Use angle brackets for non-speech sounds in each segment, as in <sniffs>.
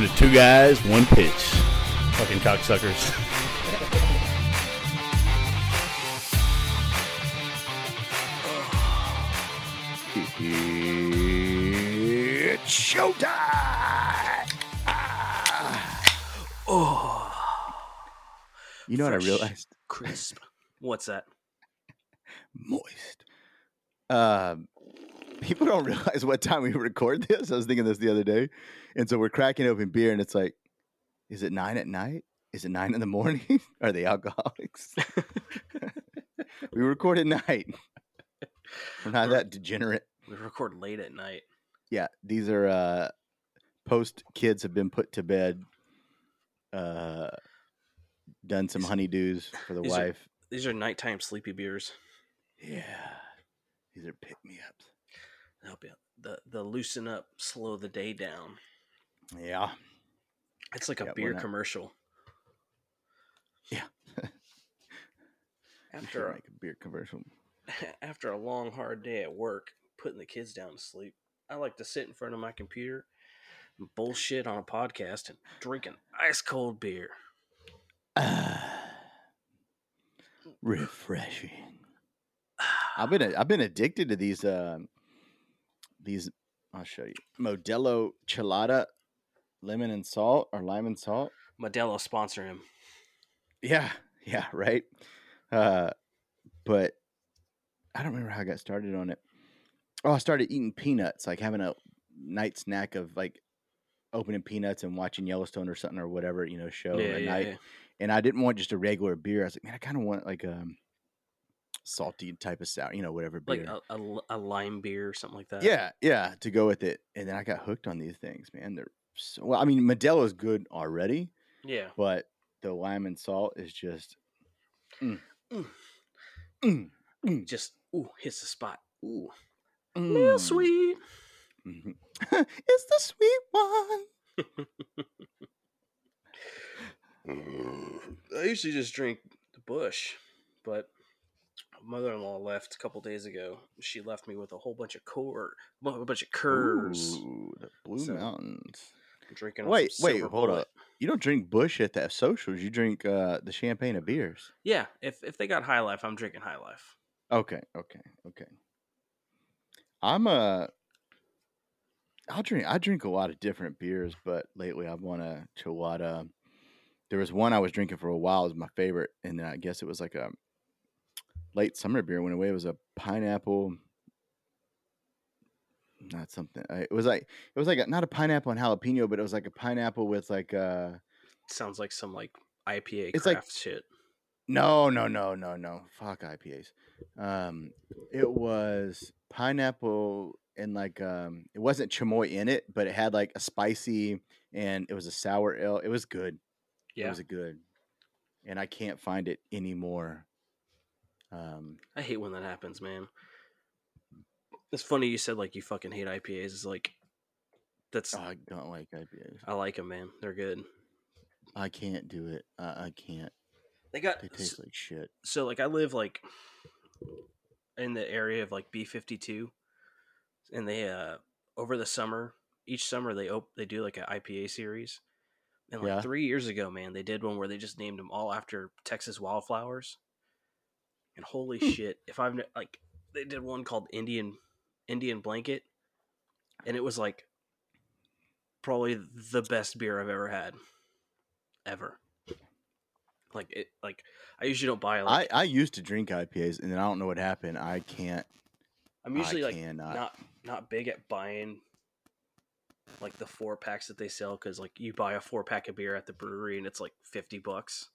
listening to Two Guys, One Pitch. Fucking cocksuckers. It's showtime! Oh, You know what I realized? crisp. What's that? <laughs> Moist. Um, people don't realize what time we record this. I was thinking this the other day, and so we're cracking open beer, and it's like, is it nine at night? Is it nine in the morning? <laughs> Are they alcoholics? <laughs> we record at night. We're not that degenerate. We record late at night. Yeah, these are uh post kids have been put to bed. Uh, done some honeydews for the these are- wife. These are nighttime sleepy beers. Yeah, these are pick me ups. Help you. The the loosen up, slow the day down. Yeah, It's like a Yeah, beer commercial. Yeah. <laughs> After a, make a beer commercial. <laughs> after a long hard day at work, putting the kids down to sleep, I like to sit in front of my computer and bullshit on a podcast and drink an ice cold beer. Ah, <sighs> refreshing. I've been I've been addicted to these um these I'll show you Modelo Chelada lemon and salt or lime and salt. Modelo sponsor him. Yeah, yeah, right. Uh, but I don't remember how I got started on it. Oh, I started eating peanuts, like having a night snack of like opening peanuts and watching Yellowstone or something or whatever you know show yeah, at yeah, night. yeah. And I didn't want just a regular beer. I was like, man, I kind of want like a salty type of sour, you know, whatever beer. Like a, a, a lime beer or something like that. yeah, yeah, to go with it. And then I got hooked on these things, man. They're so well. I mean, Modelo is good already, Yeah. but the lime and salt is just. Mm. Mm. Mm, mm, Just ooh, hits the spot. Ooh, real mm. sweet. Mhm. <laughs> it's the sweet one. <sighs> I usually just drink the Busch, but mother-in-law left a couple days ago. She left me with a whole bunch of core, a bunch of curs. Ooh, the Blue So, Mountains. I'm drinking. Wait, wait, hold Bullet. up. You don't drink Busch at the socials. You drink uh, the champagne of beers. Yeah, if if they got High Life, I'm drinking High Life. Okay, okay, okay. I'm a. I'll drink. I drink a lot of different beers, but lately I've won a Chelada. There was one I was drinking for a while. It was my favorite, and then I guess it was like a late summer beer. Went away. It was a pineapple. Not something. I- It was like it was like a, not a pineapple and jalapeno, but it was like a pineapple with like uh Sounds like some like IPA It's like- shit. No, no, no, no, no. Fuck IPAs. Um, it was pineapple and like um, it wasn't chamoy in it, but it had like a spicy and it was a sour ale. It was good. Yeah, it was good, and I can't find it anymore. Um, I hate when that happens, man. It's funny you said like you fucking hate IPAs. It's like that's I don't like IPAs. I like them, man. They're good. I can't do it. I, I can't. They got They taste like shit. so like I live like in the area of like B fifty two, and they uh over the summer each summer they op- they do like an IPA series, and like Yeah. three years ago, man, they did one where they just named them all after Texas wildflowers, and holy Hmm. shit, if I've like they did one called Indian Indian blanket, and it was like probably the best beer I've ever had, ever. Like it, like I usually don't buy like I, I used to drink IPAs, and then I don't know what happened. I can't. I'm usually I like cannot. not not big at buying like the four packs that they sell because like you buy a four pack of beer at the brewery and it's like fifty bucks.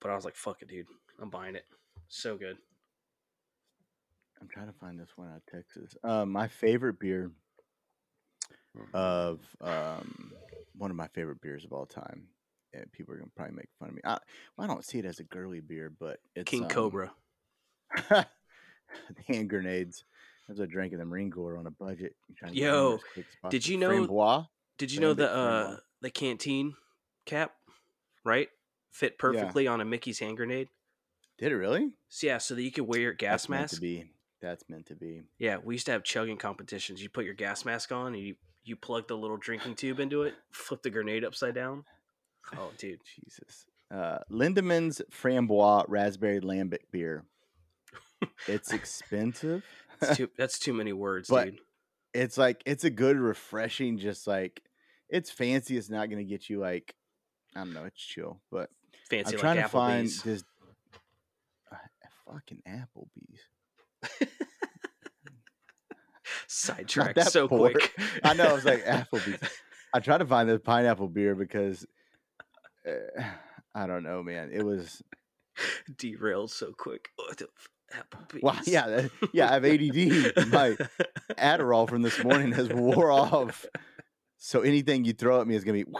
But I was like, "Fuck it, dude! I'm buying it. So good." I'm trying to find this one out of Texas. Um, my favorite beer of um, one of my favorite beers of all time. And people are gonna probably make fun of me. I, well, I don't see it as a girly beer, but it's King um, Cobra. <laughs> hand grenades. As I drank in the Marine Corps on a budget. trying to get Yo, numerous quick spots did you know- Framboise? Did you know the uh the canteen cap, right? Fit perfectly on a Mickey's hand grenade. Did it really? So yeah, so that you could wear your gas That's meant mask. to be. That's meant to be. Yeah, we used to have chugging competitions. You put your gas mask on and you you plug the little drinking tube into it, <laughs> flip the grenade upside down. Oh, dude. Jesus. Uh, Lindemans Framboise Raspberry Lambic beer. It's <laughs> expensive. That's too, <laughs> that's too many words, But- dude. it's like it's a good, refreshing. Just like it's fancy. It's not gonna get you like I don't know. It's chill, but Fancy I'm like trying to find this fucking Applebee's. Sidetrack that so poor. quick. <laughs> I know. I was like <laughs> Applebee's. I tried to find the pineapple beer because uh, I don't know, man. It was derailed so quick. Oh, the Applebee's. well, yeah, that, yeah. I have ADD. My Adderall from this morning has wore <laughs> off. So anything you throw at me is gonna be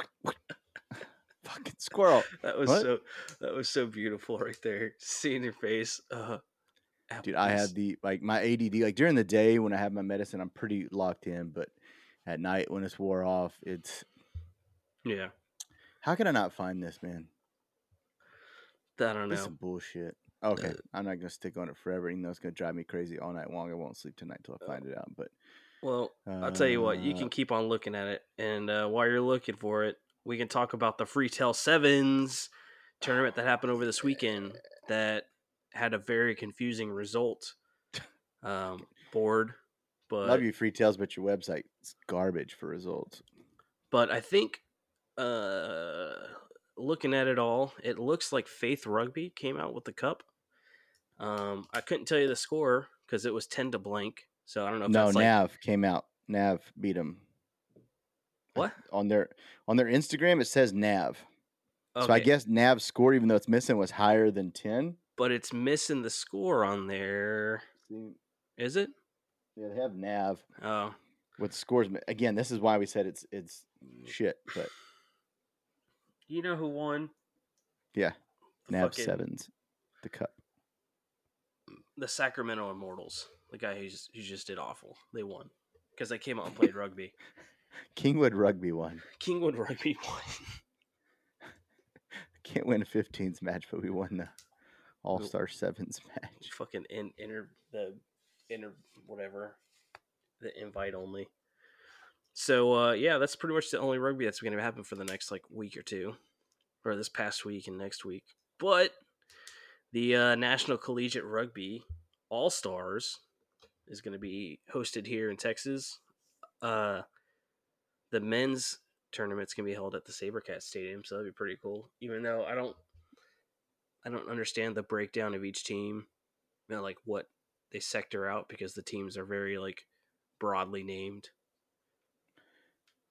fucking squirrel. that was What? so that was so beautiful right there. Seeing your face. Uh, Dude, I have the like my ADD. Like during the day when I have my medicine, I'm pretty locked in. But at night when it's wore off, it's yeah. how can I not find this, man? I don't This know. is bullshit. Okay, Uh, I'm not gonna stick on it forever, even though it's gonna drive me crazy all night long. I won't sleep tonight until I Oh. find it out. But Well, I'll tell you what, you Uh, can keep on looking at it, and uh, while you're looking for it, we can talk about the Freetail Sevens tournament that happened over this weekend that had a very confusing result <laughs> um, board, but love you, Freetails, but your website is garbage for results. but I think uh, looking at it all, it looks like Faith Rugby came out with the cup. Um, I couldn't tell you the score because it was ten to blank, so I don't know if No, that's like Nav came out. Nav beat them. What. on their on their Instagram? It says Nav. So I guess Nav's score, even though it's missing, was higher than ten. but it's missing the score on there. Is it? Yeah, they have Nav Oh, with scores. Again, this is why we said it's it's shit. But you know who won? Yeah, The Nav fucking- sevens, the cup. The Sacramento Immortals, the guy who just, who just did awful. They won because they came out and played rugby. <laughs> Kingwood Rugby won. Kingwood Rugby <laughs> won. <laughs> Can't win a 15s match, but we won the All Star Sevens match. Fucking in, inter the inter whatever the invite only. So uh, yeah, that's pretty much the only rugby that's going to happen for the next like week or two, or this past week and next week. But the uh, National Collegiate Rugby All Stars is going to be hosted here in Texas. Uh, the men's tournament's to be held at the SaberCat Stadium, so that'd be pretty cool. Even though I don't, I don't understand the breakdown of each team, you know, like what they sector out because the teams are very like broadly named.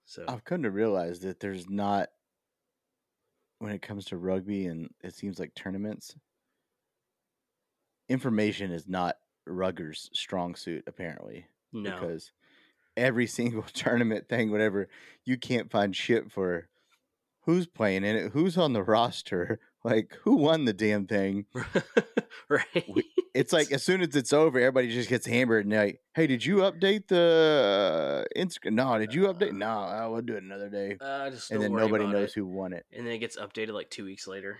So I've come to realize that there's not, when it comes to rugby and it seems like tournaments, information is not Rugger's strong suit, apparently. no, Because every <laughs> single tournament thing, whatever, you can't find shit for who's playing in it, who's on the roster, <laughs> like who won the damn thing. <laughs> right? It's like as soon as it's over, everybody just gets hammered and they're like, "Hey, did you update the uh, Instagram? No, did you update? No, I will do it another day." uh, just and then nobody knows it. who won it, and then it gets updated like two weeks later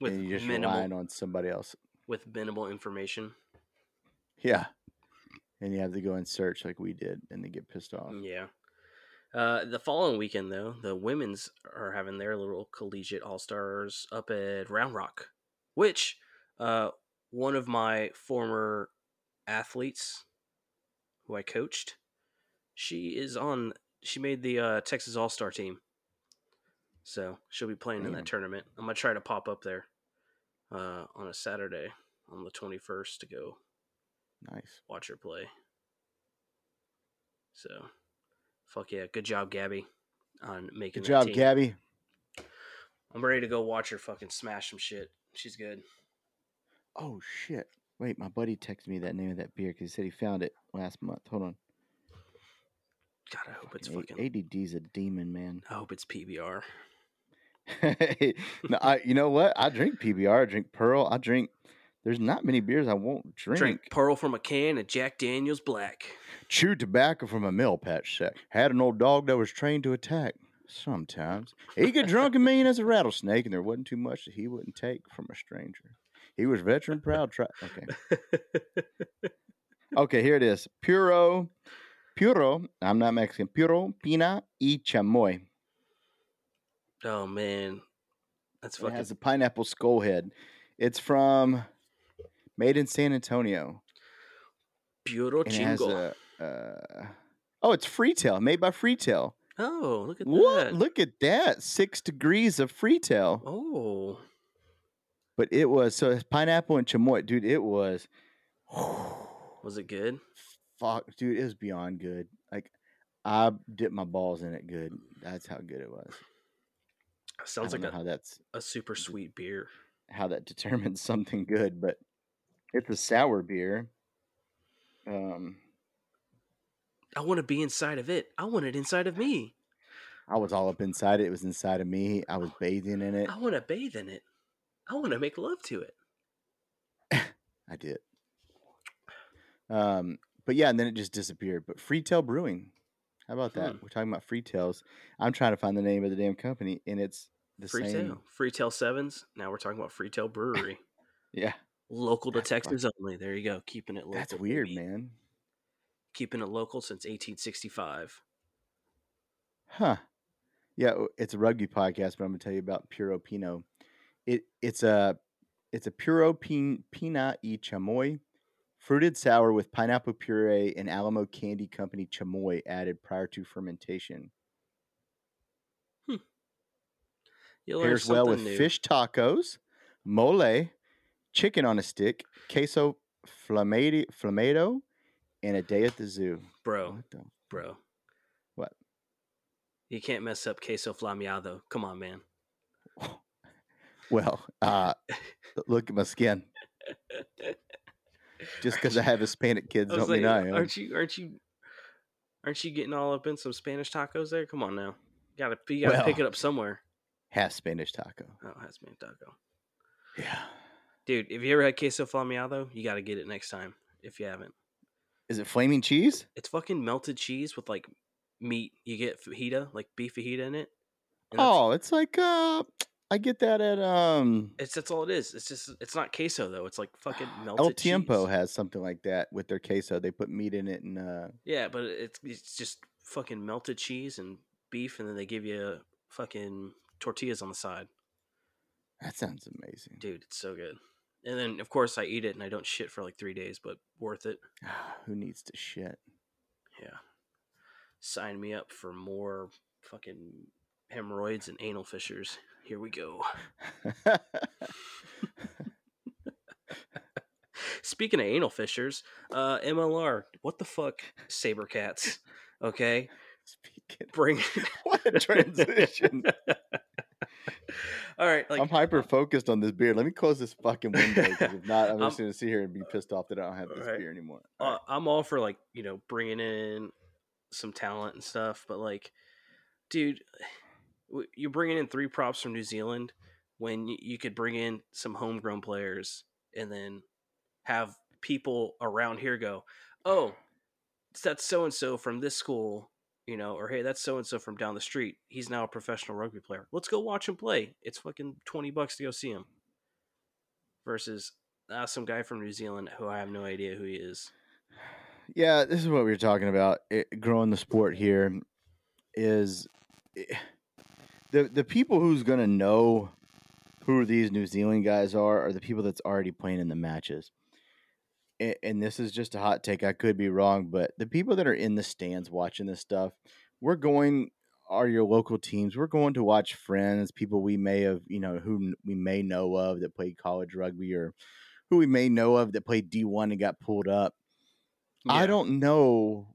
with and you're just minimal relying on somebody else. with minimal information. Yeah, and you have to go and search like we did, and they get pissed off. Yeah. Uh, the following weekend, though, the women's are having their little collegiate all stars up at Round Rock, which uh, one of my former athletes who I coached, she is on. She made the uh, Texas All Star team, so she'll be playing in that tournament. I'm gonna try to pop up there uh, on a Saturday on the 21st to go Nice. watch her play. So, fuck yeah, good job, Gabby, on making Good job, team. Gabby. I'm ready to go watch her fucking smash some shit. She's good. Oh shit! Wait, my buddy texted me that name of that beer because he said he found it last month. Hold on. God, I hope it's Fucking fucking. A- ADD's a demon, man. I hope it's PBR. <laughs> no, I, you know what? I drink PBR. I drink Pearl. I drink. There's not many beers I won't drink. Drink Pearl from a can and Jack Daniels Black. Chew tobacco from a mill patch sack. Had an old dog that was trained to attack. Sometimes he get drunk and mean as a rattlesnake, and there wasn't too much that he wouldn't take from a stranger. He was veteran proud. Tri- okay, <laughs> okay. Here it is. Puro Puro, I'm not Mexican. Puro Pina y Chamoy. Oh man, that's fucking. It has a pineapple skull head. It's from made in San Antonio. puro And it has chingo. a, uh, oh, it's Freetail, made by Freetail. oh, look at What? that. Look at that. Six degrees of Freetail. Oh, But it was so it's pineapple and chamoy, dude. It was <sighs> was it good? fuck, dude. It was beyond good. Like I dipped my balls in it. Good. That's how good it was. Sounds like a, how that's a super sweet beer. how that <laughs> determines something good, but it's a sour beer. Um, I want to be inside of it. I want it inside of me. I was all up inside it. It was inside of me. I was bathing in it. I want to bathe in it. I want to make love to it. <laughs> I did. Um, but yeah, and then it just disappeared. But Freetail Brewing, how about that? Hmm. We're talking about Freetails. I'm trying to find the name of the damn company, and it's the Freetail. same. Freetail Sevens. Now we're talking about Freetail Brewery. <laughs> Yeah, local to That's Texas only. There you go. Keeping it local. that's weird, baby. man. Keeping it local since 1865. Huh? Yeah, it's a rugby podcast, but I'm gonna tell you about Puro Pino. It it's a it's a Puro Pin, Pina y Chamoy, fruited sour with pineapple puree and Alamo Candy Company chamoy added prior to fermentation. Hmm. You'll learn Pairs well with new. fish tacos, mole, chicken on a stick, queso flamado, flamado, and a day at the zoo. bro. What the- Bro. What? You can't mess up queso flameado. Come on, man. <laughs> Well, uh, <laughs> look at my skin. Just because I have Hispanic <laughs> kids don't mean like, I am. aren't you? Aren't you? Aren't you getting all up in some Spanish tacos there? Come on now. Gotta you gotta pick it up somewhere. Half Spanish taco. Oh, that's me taco. Yeah. Dude, if you ever had queso flameado, you gotta get it next time. If you haven't, Is it flaming cheese? it's fucking melted cheese with like meat. You get fajita, like beef fajita in it. Oh, it's like uh, I get that at um, it's that's all it is. It's just it's not queso though. It's like fucking <sighs> melted El Tiempo cheese. has something like that with their queso. They put meat in it and uh, Yeah, but it's it's just fucking melted cheese and beef, and then they give you fucking tortillas on the side. That sounds amazing. Dude, it's so good. And then of course I eat it and I don't shit for like three days, but worth it. <sighs> Who needs to shit? Yeah. Sign me up for more fucking hemorrhoids and anal fissures. Here we go. <laughs> Speaking of anal fissures, uh, MLR, what the fuck, SaberCats? Okay, <laughs> Speaking, bring <laughs> what a transition! All right, like I'm hyper focused on this beer. Let me close this fucking window because if not, I'm <laughs> I'm- just gonna sit here and be pissed off that I don't have this Right. beer anymore. uh, I'm all for like you know bringing in some talent and stuff, but like, dude, you're bringing in three props from New Zealand when you could bring in some homegrown players and then have people around here go, oh, that's so and so from this school, you know, or hey, that's so and so from down the street. He's now a professional rugby player. Let's go watch him play. It's fucking twenty bucks to go see him. Versus uh, some guy from New Zealand who I have no idea who he is. Yeah, this is what we were talking about. It, growing the sport here is eh, the the people who's gonna know who these New Zealand guys are are the people that's already playing in the matches. And this is just a hot take. I could be wrong, but the people that are in the stands watching this stuff, we're going are your local teams. We're going to watch friends, people we may have, you know, who we may know of that played college rugby or who we may know of that played D1 and got pulled up. I don't know.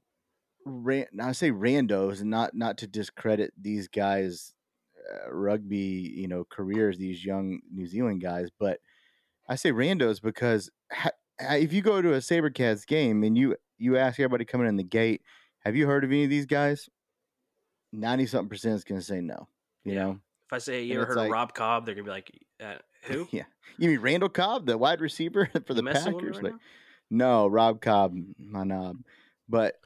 Ran, I say randos, not not to discredit these guys' uh, rugby, you know, careers. These young New Zealand guys, but I say randos because ha- if you go to a SaberCats game and you you ask everybody coming in the gate, have you heard of any of these guys? Ninety something percent is going to say no. You Yeah. know, If I say you And ever heard like- of Rob Cobb, they're gonna be like, uh, "Who? <laughs> yeah. You mean Randall Cobb, the wide receiver <laughs> for the You messing with me Packers? right Like, now? No, Rob Cobb, my knob. But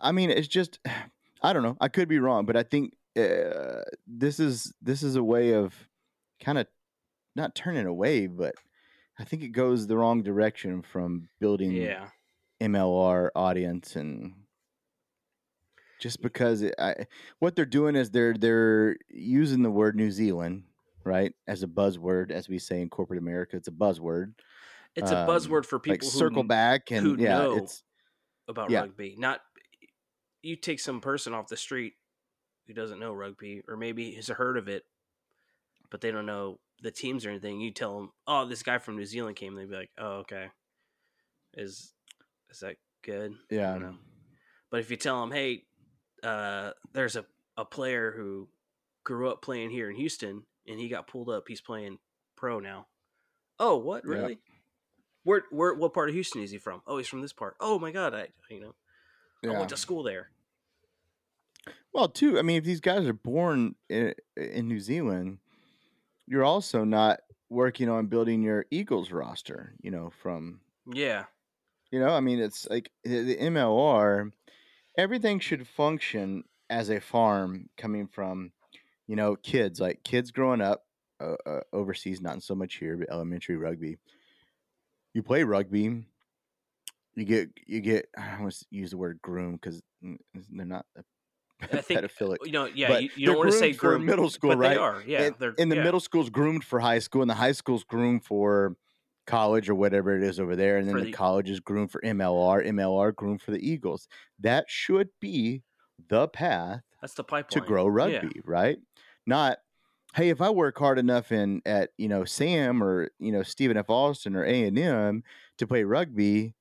I mean, it's just <sighs> I don't know. I could be wrong, but I think uh, this is this is a way of kind of not turning away, but I think it goes the wrong direction from building Yeah, MLR audience and just because it, I, what they're doing is they're they're using the word New Zealand right as a buzzword, as we say in corporate America. It's a buzzword. It's a Um, buzzword for people like who circle back and who yeah, know it's about yeah. rugby. Not you take some person off the street who doesn't know rugby, or maybe has heard of it, but they don't know the teams or anything. You tell them, "Oh, this guy from New Zealand came." They'd be like, "Oh, okay." Is is that good? I yeah. don't know. But if you tell them, "Hey, uh, there's a a player who grew up playing here in Houston, and he got pulled up. He's playing pro now." Oh, what Yeah. really? Where, where, what part of Houston is he from? Oh, he's from this part. Oh my god, I, you know, I went to school there. Well, too, I mean, if these guys are born in, in New Zealand, you're also not working on building your Eagles roster, you know, from, Yeah, you know, I mean, it's like the MLR, everything should function as a farm coming from, you know, kids, like kids growing up uh, uh, overseas, not so much here, but elementary rugby. You play rugby, you get, you get, I want to use the word groom because they're not I think pedophilic. you know. Yeah, but you, you don't want to say groomed for middle school, right? they are. Yeah, and, they're and the yeah. middle school's groomed for high school, and the high school's groomed for college or whatever it is over there, and then the, the- college is groomed for MLR, MLR groomed for the Eagles. That should be the path That's the pipeline to grow Yeah. rugby, right? Not, hey, if I work hard enough in at you know Sam or you know Stephen F. Austin or A and M to play rugby.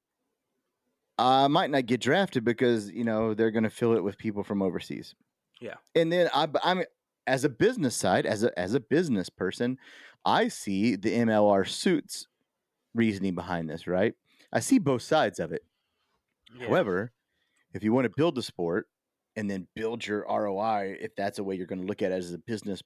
I might not get drafted because you know they're going to fill it with people from overseas. Yeah. and then I, I'm as a business side, as a as a business person, I see the MLR suits reasoning behind this. Right, I see both sides of it. Yeah. However, if you want to build the sport and then build your ROI, if that's a way you're going to look at it as a business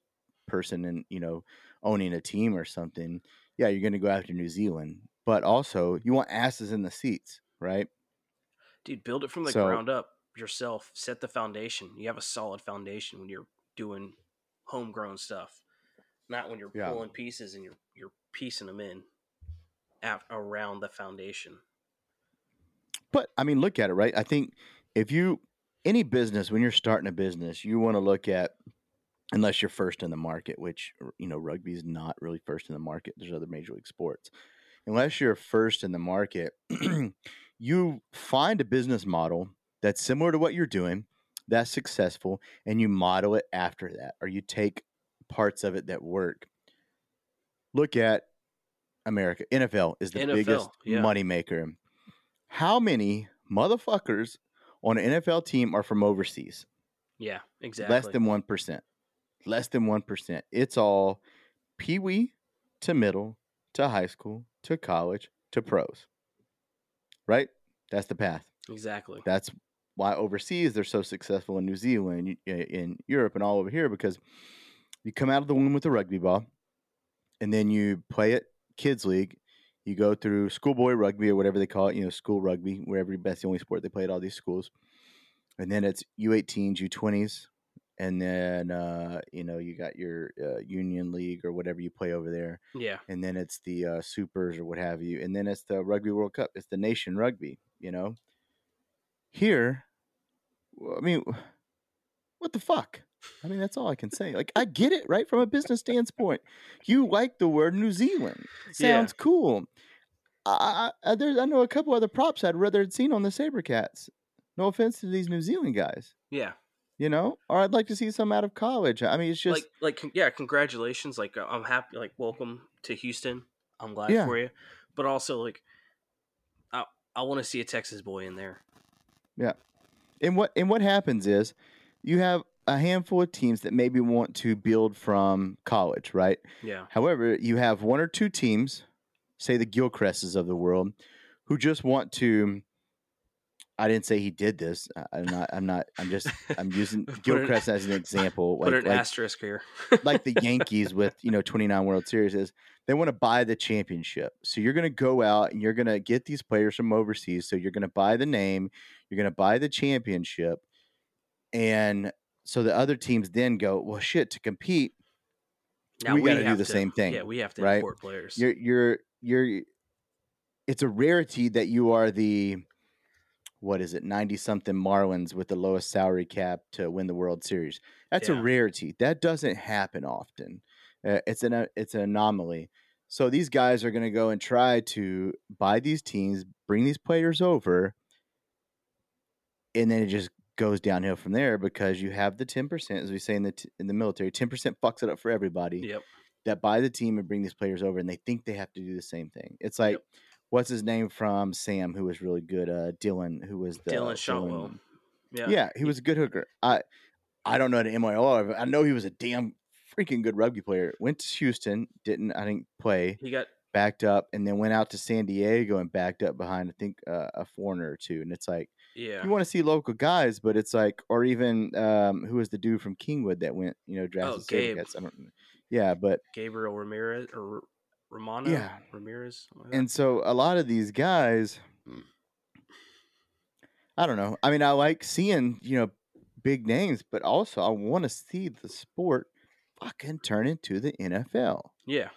person and you know owning a team or something, yeah, you're going to go after New Zealand. But also, you want asses in the seats, right? Dude, build it from the So- ground up yourself. Set the foundation. You have a solid foundation when you're doing homegrown stuff, not when you're Yeah. pulling pieces and you're you're piecing them in af- around the foundation. But I mean, look at it, right? I think if you any business when you're starting a business, you want to look at unless you're first in the market, which you know rugby is not really first in the market. There's other major league sports. Unless you're first in the market, <clears throat> you find a business model that's similar to what you're doing, that's successful, and you model it after that, or you take parts of it that work. Look at America. NFL is the NFL, biggest yeah. money maker. How many motherfuckers on an NFL team are from overseas? Yeah, exactly. Less than 1%. Less than 1%. It's all pee wee to middle to high school to college to pros. Right? That's the path. exactly. That's why overseas they're so successful in New Zealand, in Europe, and all over here because you come out of the womb with a rugby ball and then you play it kids league. You go through schoolboy rugby or whatever they call it, you know, school rugby, wherever that's the only sport they play at all these schools. And then it's U18s, U20s, and then uh, you know you got your uh, union league or whatever you play over there Yeah, and then it's the uh, supers or what have you, and then it's the Rugby World Cup. It's the nation rugby. You know, here, I mean, what the fuck? I mean, that's all I can say. Like, I get it, right? From a business standpoint, you like the word New Zealand. Yeah. Sounds cool. I, I, I- there's, I know a couple other props I'd rather had seen on the SaberCats. No offense to these New Zealand guys, yeah. You know, or I'd like to see some out of college. I mean, it's just like like yeah, congratulations. Like uh, I'm happy. Like welcome to Houston. I'm glad Yeah. for you. But also like, I I want to see a Texas boy in there. Yeah. And what and what happens is you have a handful of teams that maybe want to build from college, right? Yeah, However, you have one or two teams, say the Gilchrists of the world, who just want to. I didn't say he did this. I'm not. I'm not. I'm just. I'm using <laughs> Put an- Gilchrist as an example. put Like, an like, asterisk here. like the <laughs> Yankees with you know 29 World Series is they want to buy the championship. So you're going to go out and you're going to get these players from overseas. So you're going to buy the name, you're going to buy the championship, and so the other teams then go, well, shit, to compete, Now we gotta do the same thing, Yeah, we have to right? import players. you're you're you're. It's a rarity that you are the what is it, 90 something Marlins with the lowest salary cap to win the World Series. That's a rarity. That doesn't happen often. Uh, it's an uh, it's an anomaly. So these guys are going to go and try to buy these teams, bring these players over, and then it just goes downhill from there because you have the 10%, as we say in the t- in the military, 10% fucks it up for everybody Yep. that buy the team and bring these players over and they think they have to do the same thing. It's like what's his name from Sam who was really good uh Dylan who was the Dylan Shotwell. Dylan- Yeah. Yeah, he was a good hooker. I I don't know the of it. I know he was a damn freaking good rugby player. Went to Houston, didn't I think play, He got backed up and then went out to San Diego and backed up behind I think uh, a foreigner or two and it's like yeah. you want to see local guys, but it's like, or even um, who was the dude from Kingwood that went, you know, drafted Oh, Gabe. I don't. Yeah, but Gabriel Ramirez or Romano Yeah. Ramirez. like and so a lot of these guys, Mm. I don't know. I mean, I like seeing you know big names, but also I want to see the sport fucking turn into the NFL. yeah,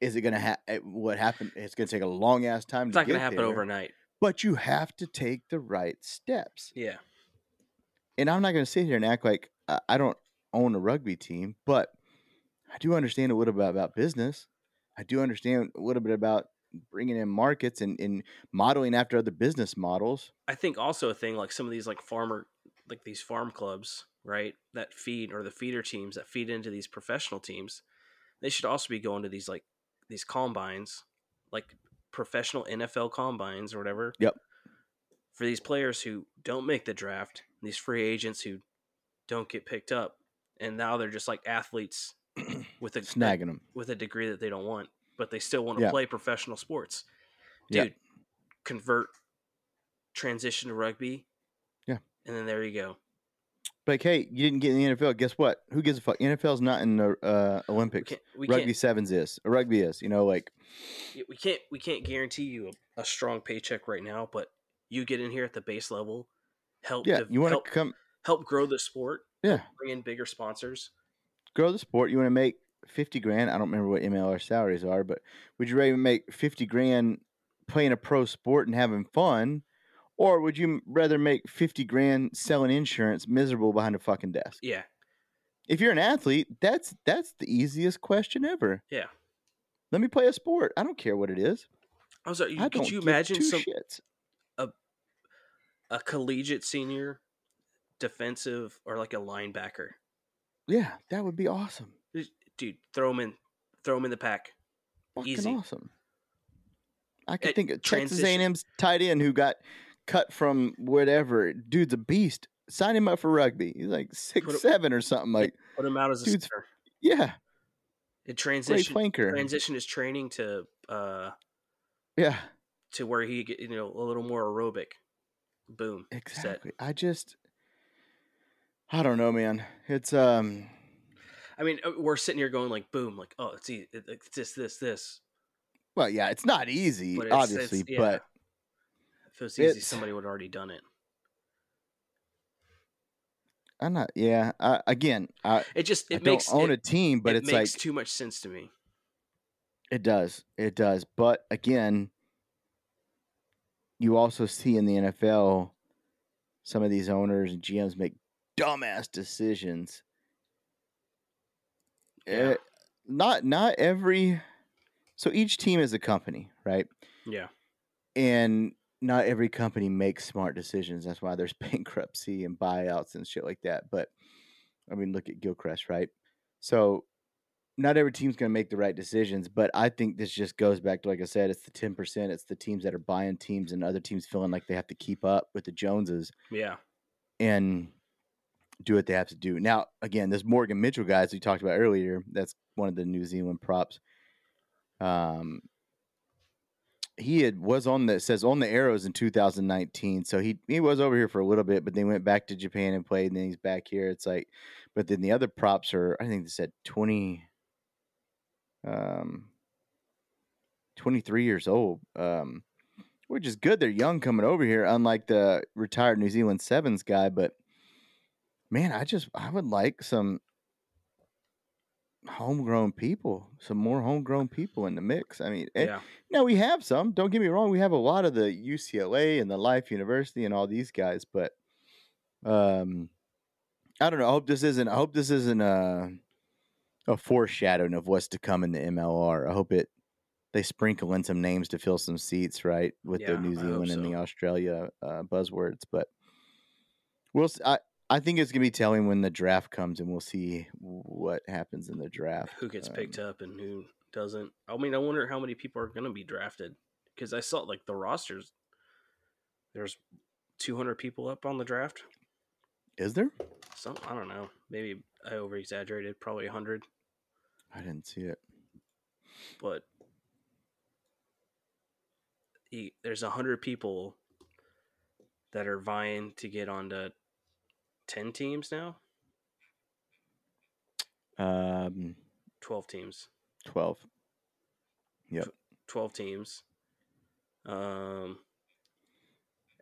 Is it gonna happen? What happened? It's gonna take a long ass time. it's to not going to happen there, overnight. But you have to take the right steps. Yeah, and I'm not going to sit here and act like I- I don't own a rugby team, but I do understand a little bit about business. I do understand a little bit about bringing in markets and, and modeling after other business models. I think also a thing like some of these like farmer like these farm clubs, right? That feed or the feeder teams that feed into these professional teams. They should also be going to these like these combines, like professional NFL combines or whatever. Yep. For these players who don't make the draft, these free agents who don't get picked up, and now they're just like athletes <clears throat> with a Snagging them. with a degree that they don't want, but they still want to Yeah. play professional sports. Yeah. Dude, convert, transition to rugby. Yeah. And then there you go. Like, hey, you didn't get in the NFL. Guess what? Who gives a fuck? NFL's not in the uh, We Olympics. can't, we rugby can't, sevens is. Rugby is. You know, like we can't, we can't guarantee you a, a strong paycheck right now, but you get in here at the base level, help, yeah, dev- you want to come. help grow the sport, Yeah, bring in bigger sponsors. Grow the sport. You want to make fifty grand. I don't remember what MLR salaries are, but would you rather make fifty grand playing a pro sport and having fun, or would you rather make fifty grand selling insurance, miserable behind a fucking desk? Yeah. If you're an athlete, that's that's the easiest question ever. Yeah. Let me play a sport. I don't care what it is. I was like, I could you imagine some shits. a a collegiate senior defensive or like a linebacker? Yeah, that would be awesome. Dude, throw him in, throw him in the pack. Fucking Easy. awesome. I could Uh, think of Texas A&M's tight end who got cut from whatever. Dude's a beast. Sign him up for rugby. He's like six Put him- seven or something. Like Put him out as a Dude's center. yeah, It transition transition his training to uh Yeah, to where he get you know a little more aerobic. Boom. Set. exactly. I just, I don't know, man. It's um, I mean, uh, we're sitting here going like, boom, like, oh, it's easy. It's this, this, this. well, yeah, it's not easy, But it's- obviously, it's- yeah. but If it was easy, It's- somebody would have already done it. I'm not. Yeah, I, again, I, It just I it don't makes own it, a team, but it it's makes like too much sense to me. It does. It does. But again, you also see in the NFL some of these owners and GMs make dumbass decisions. Yeah. Eh, not not every so each team is a company, right? Yeah. And not every company makes smart decisions. That's why there's <laughs> bankruptcy and buyouts and shit like that. But I mean, look at Gilchrist, right? So not every team's going to make the right decisions, but I think this just goes back to like I said, it's the ten percent. It's the teams that are buying teams and other teams feeling like they have to keep up with the Joneses Yeah. and do what they have to do. Now, again, this Morgan Mitchell guys we talked about earlier. That's one of the New Zealand props. Um, he had was on the says on the arrows in 2019. So he he was over here for a little bit, but then went back to Japan and played, and then he's back here. It's like, but then the other props are I think they said 20, um, 23 years old. Um, which is good. They're young coming over here, unlike the retired New Zealand Sevens guy. But man, I just I would like some homegrown people, some more homegrown people in the mix. I mean, yeah, no, we have some. Don't get me wrong. We have a lot of the UCLA and the Life University and all these guys, but um, I don't know. I hope this isn't. I hope this isn't a a foreshadowing of what's to come in the MLR. I hope it they sprinkle in some names to fill some seats, right, with Yeah, the New Zealand and the. Australia uh, buzzwords. But we'll. I I think it's gonna be telling when the draft comes, and we'll see what happens in the draft. who gets picked Um, up and who doesn't. I mean, I wonder how many people are going to be drafted because I saw like the rosters. There's 200 people up on the draft. Is there? Some I don't know. Maybe I over exaggerated. Probably 100, I didn't see it. but he, there's 100 people that are vying to get onto 10 teams now. Um, 12 teams. twelve. Yep. 12 teams. Um,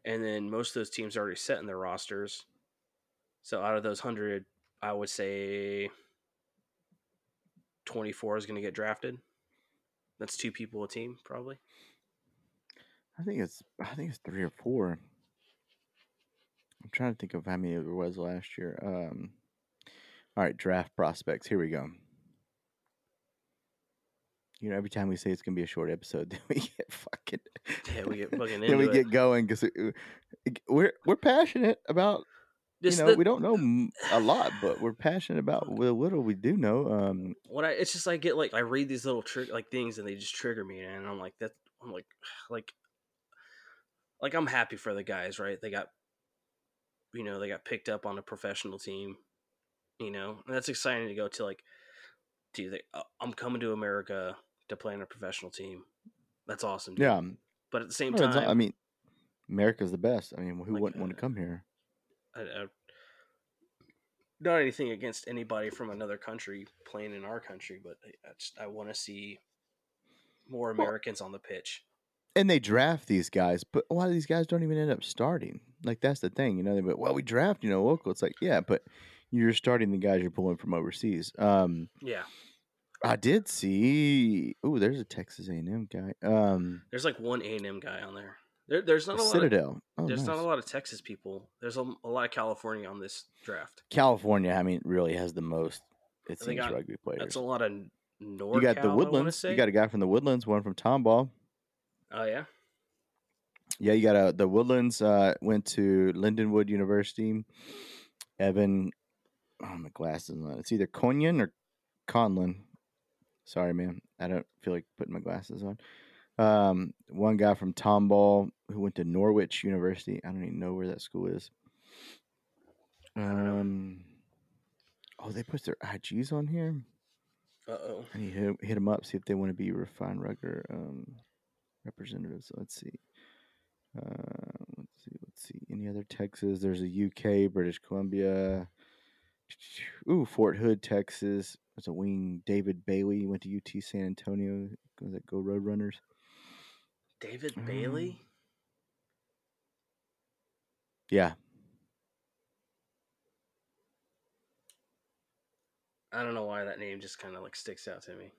and then most of those teams are already set in their rosters. So out of those 100, I would say 24 is going to get drafted. That's two people a team, probably. I think it's I think it's three or four. I'm trying to think of how many there was last year. Um, all right, draft prospects. Here we go. You know, every time we say it's gonna be a short episode, <laughs> then we get fucking <laughs> Yeah, we get fucking then we into get going because we're we're passionate about Just you know the- we don't know a lot, but we're passionate <sighs> about the little we do know. Um, When I, it's just I get like I read these little trick like things and they just trigger me, and I'm like that. I'm like, <sighs> like, like I'm happy for the guys, right? They got, you know, they got picked up on a professional team, you know, and that's exciting to go to. Like, dude, they, uh, I'm coming to America to play on a professional team. That's awesome. dude. yeah, but at the same time, not- I mean, America's the best. I mean, who Like, wouldn't want to uh, come here? I, I, not anything against anybody from another country playing in our country, but I, I just I want to see more Well- Americans on the pitch. And they draft these guys, but a lot of these guys don't even end up starting. Like that's the thing, you know. They but well, we draft, you know, local. It's like yeah, but you're starting the guys you're pulling from overseas. Um, Yeah, I did see. Oh, there's a Texas A&M guy. Um, there's like one A and M guy on there. There, there's not a lot. Of, Citadel. Oh, there's not a lot of Texas people. There's a, a lot of California on this draft. California. I mean, really has the most. It seems got- rugby players. That's a lot of North. you got the Woodlands. You got a guy from the Woodlands. One from Tomball. Oh yeah, Yeah, you got a the Woodlands. Uh, went to Lindenwood University. Evan, oh my glasses on. It's either Conyon or Conlin. Sorry, man. I don't feel like putting my glasses on. Um, one guy from Tomball who went to Norwich University. I don't even know where that school is. Um, oh, they put their IGs on here. uh oh. I need to hit, hit them up see if they want to be refined rugger um, representatives. So let's see. Uh, let's see. Let's see. Any other Texas? There's a UK, British Columbia. <tsk> Ooh, Fort Hood, Texas. There's a wing. David Bailey went to UT San Antonio. Was that Go Roadrunners? David Um, Bailey. Yeah, I don't know why that name just kind of like sticks out to me.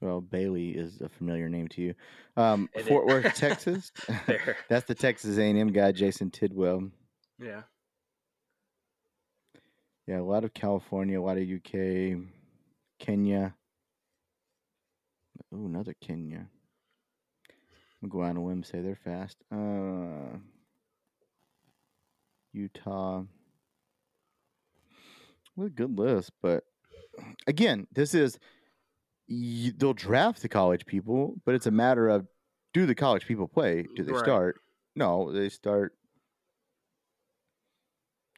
Well, Bailey is a familiar name to you. Um, Fort. Worth, <laughs> Texas. <laughs> That's the Texas A&M guy, Jason Tidwell. Yeah. Yeah, a lot of California, a lot of UK, Kenya. Oh, another Kenya. I'm going on a whim, say they're fast. Uh, Utah. What a good list, but again, this is y- they'll draft the college people, but it's a matter of do the college people play? Mm, do they Right. start? No, they start.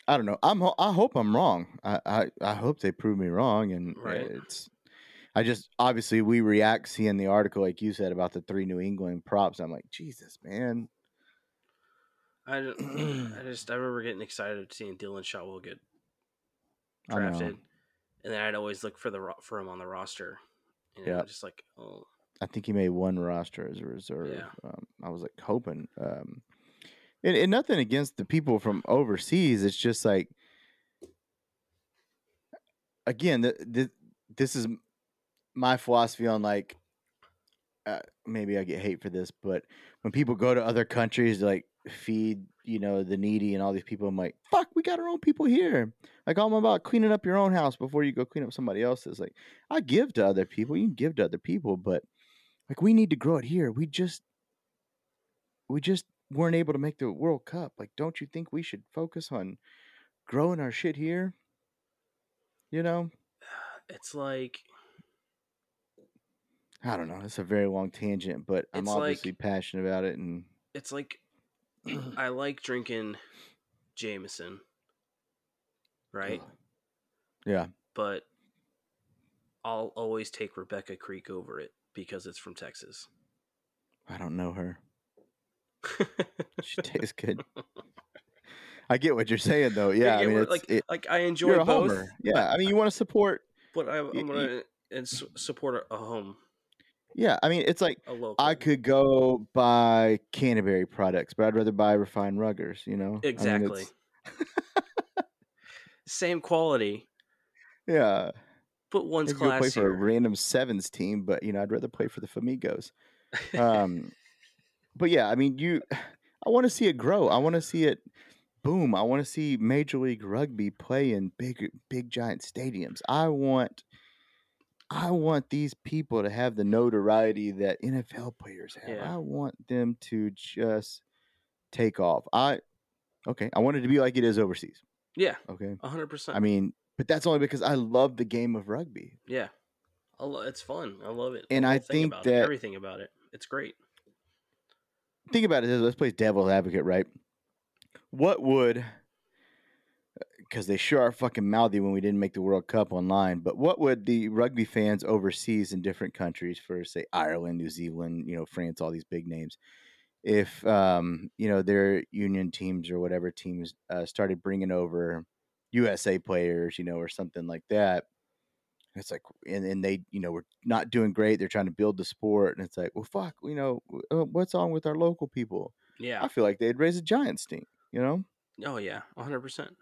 I don't know. I'm. I hope I'm wrong. I, I. I hope they prove me wrong. And Right. it's. I just obviously we react seeing the article like you said about the three New England props. I'm like, Jesus, man. I, ju- <clears throat> I just I remember getting excited seeing Dylan Shotwell get drafted, and then I'd always look for the ro- for him on the roster. And Yeah. Just like, oh, I think he made one roster as a reserve. Yeah. Um, I was like hoping. Um, and, and nothing against the people from overseas. It's just like, again, the, the this is my philosophy on like uh, maybe I get hate for this, but when people go to other countries to like feed, you know, the needy and all these people, I'm like, fuck, we got our own people here. Like I'm about cleaning up your own house before you go clean up somebody else's. Like I give to other people, you can give to other people, but like we need to grow it here. We just we just weren't able to make the World Cup. Like, don't you think we should focus on growing our shit here? You know? <sighs> It's like I don't know. It's a very long tangent, but I'm It's like- obviously passionate about it and it's like <clears throat> I like drinking Jameson, right? yeah. But I'll always take Rebecca Creek over it because it's from Texas. I don't know her. <laughs> She tastes good. I get what you're saying though. Yeah, I Yeah, mean, it's, like it, like I enjoy both, homer. Yeah, I mean, you want to support. but I, am gonna and su- support a home, Yeah, I mean, it's like. I could go buy Canterbury products, but I'd rather buy refined ruggers. You know, I mean, exactly same quality, yeah, but one's go play for a random sevens team, but you know, I'd rather play for the Famigos. <laughs> Um, but yeah, I mean, you, I want to see it grow. I want to see it boom. I want to see Major League Rugby play in big, big, giant stadiums. I want, I want these people to have the notoriety that NFL players have. Yeah. I want them to just take off. I, okay, I want it to be like it is overseas. yeah, Okay, hundred percent. I mean, but that's only because I love the game of rugby. yeah, I lo- it's fun. I love it. And I think about it, that- everything about it, it's great. think about it this let's play devil's advocate right what would because they sure are fucking mouthy when we didn't make the world cup online but what would the rugby fans overseas in different countries for say ireland new zealand you know france all these big names if um you know their union teams or whatever teams uh, started bringing over usa players you know or something like that it's like and, and they you know we're not doing great they're trying to build the sport and it's like well fuck you know uh, what's on with our local people Yeah. i feel like they'd raise a giant stink you know Oh yeah, hundred percent.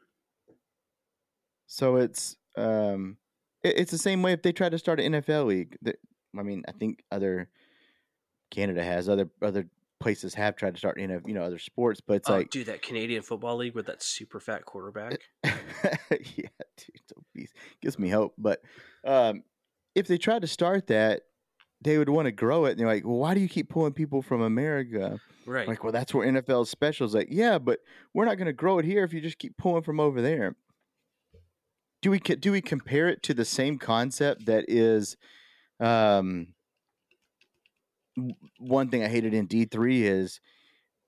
So it's um it, it's the same way if they try to start an nfl league that, i mean i think other canada has other other places have tried to start NFL, you know other sports but it's Oh, like dude, that Canadian football league with that super fat quarterback. <laughs> yeah, dude, it's obese. Gives me hope. But um, if they tried to start that, they would want to grow it. And they're like, well, why do you keep pulling people from America? Right. Like, well, that's where NFL is special. It's like, yeah, but we're not going to grow it here if you just keep pulling from over there. Do we do we compare it to the same concept that is, um, one thing I hated in D three is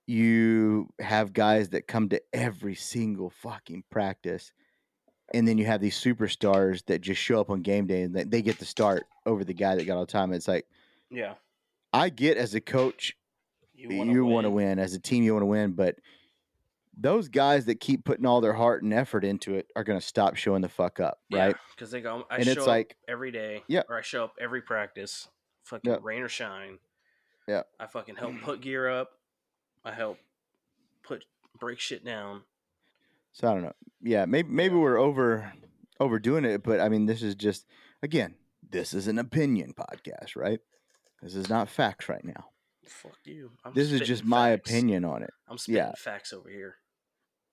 you have guys that come to every single fucking practice, and then you have these superstars that just show up on game day and they, they get the start over the guy that got all the time. It's like yeah. I get as a coach you want to win as a team you want to win but those guys that keep putting all their heart and effort into it are going to stop showing the fuck up right Because they go. I And show it's up like- every day. Yeah. Or I show up every practice, fucking Yeah. rain or shine. Yeah. I fucking help put gear up. I help put break shit down. so i don't know yeah maybe maybe we're over overdoing it but i mean this is just again this is an opinion podcast right this is not facts right now Fuck you. I'm this is just my facts. opinion on it I'm spitting Yeah. facts over here.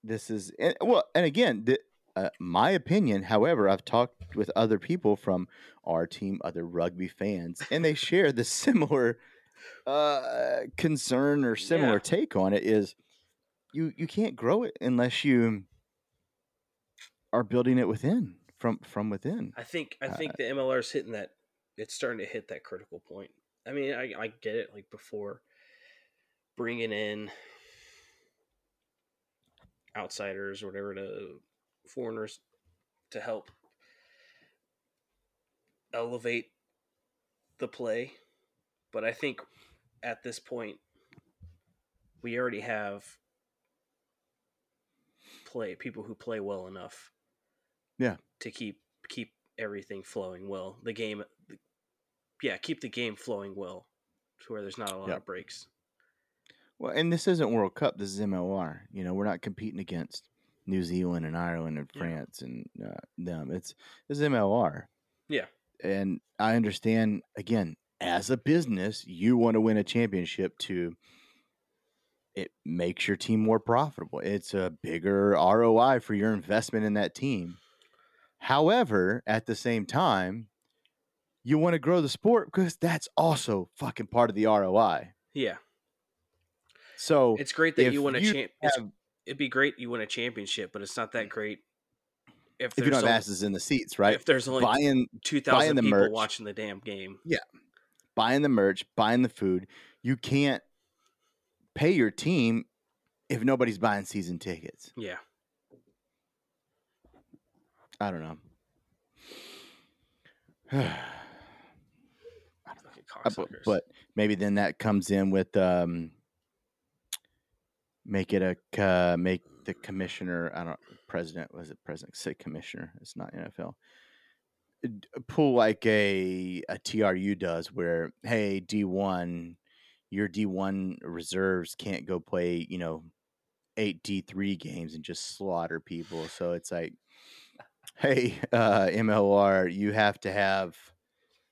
this is and, well and again the, uh, my opinion however i've talked with other people from our team other rugby fans and they share the similar uh concern or similar Yeah. take on it is you you can't grow it unless you are building it within from from within I think I Uh, think the MLR is hitting that. It's starting to hit that critical point. I mean, I, I get it. Like before, bringing in outsiders or whatever to foreigners to help elevate the play, but I think at this point we already have play people who play well enough Yeah. to keep keep everything flowing well the game yeah keep the game flowing well to where there's not a lot Yeah. of breaks well and this isn't world cup this is mlr you know we're not competing against new zealand and ireland and Yeah. france and uh, them it's this is mlr Yeah. and I understand again as a business, you want to win a championship to it makes your team more profitable. It's a bigger ROI for your investment in that team. However, at the same time, you want to grow the sport because that's also fucking part of the ROI. Yeah, So it's great that you win a champ. have- It'd be great you win a championship, but it's not that great if if you don't there's have asses in the seats, right? if there's only Buying two thousand people merch. watching the damn game. Yeah, buying the merch, buying the food, you can't pay your team if nobody's buying season tickets. Yeah, I don't know. <sighs> <sighs> <sighs> Uh, cocksuckers. but maybe then that comes in with um make it a uh, make the commissioner i don't president was it president say commissioner it's not nfl pull like a a tru does where hey d1 your d1 reserves can't go play you know eight d3 games and just slaughter people so it's like hey uh mlr you have to have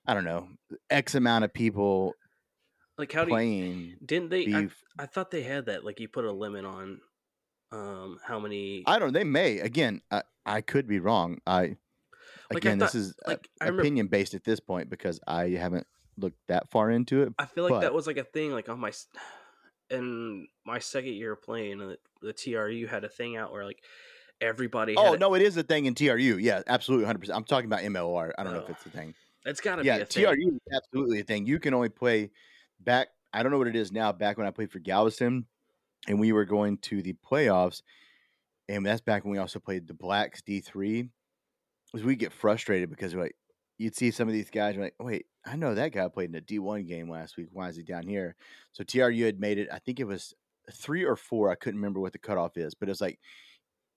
i don't know x amount of people like how do you, playing didn't they? I. I thought they had that. Like you put a limit on um how many. I, don't. Know, they may again. I, I could be wrong. I Like, I again, this is uh, like, remember- opinion based at this point because I haven't looked that far into it. I feel like that was like a thing. Like on my <sighs> in my second year playing, uh, the, the TRU had a thing out where like everybody. Had Oh a- no, it is a thing in TRU. Yeah, absolutely, hundred percent. I'm talking about MLR. I don't know if Oh. it's a thing. It's got to Yeah, be a thing. TRU is absolutely a thing. You can only play back. I don't know what it is now. Back when I played for Galveston, and we were going to the playoffs, and that's back when we also played the Blacks D three. Was we get frustrated because like you'd see some of these guys you're like, wait, I know that guy played in a D one game last week. Why is he down here? So TRU had made it. I think it was three or four. I couldn't remember what the cutoff is, but it's like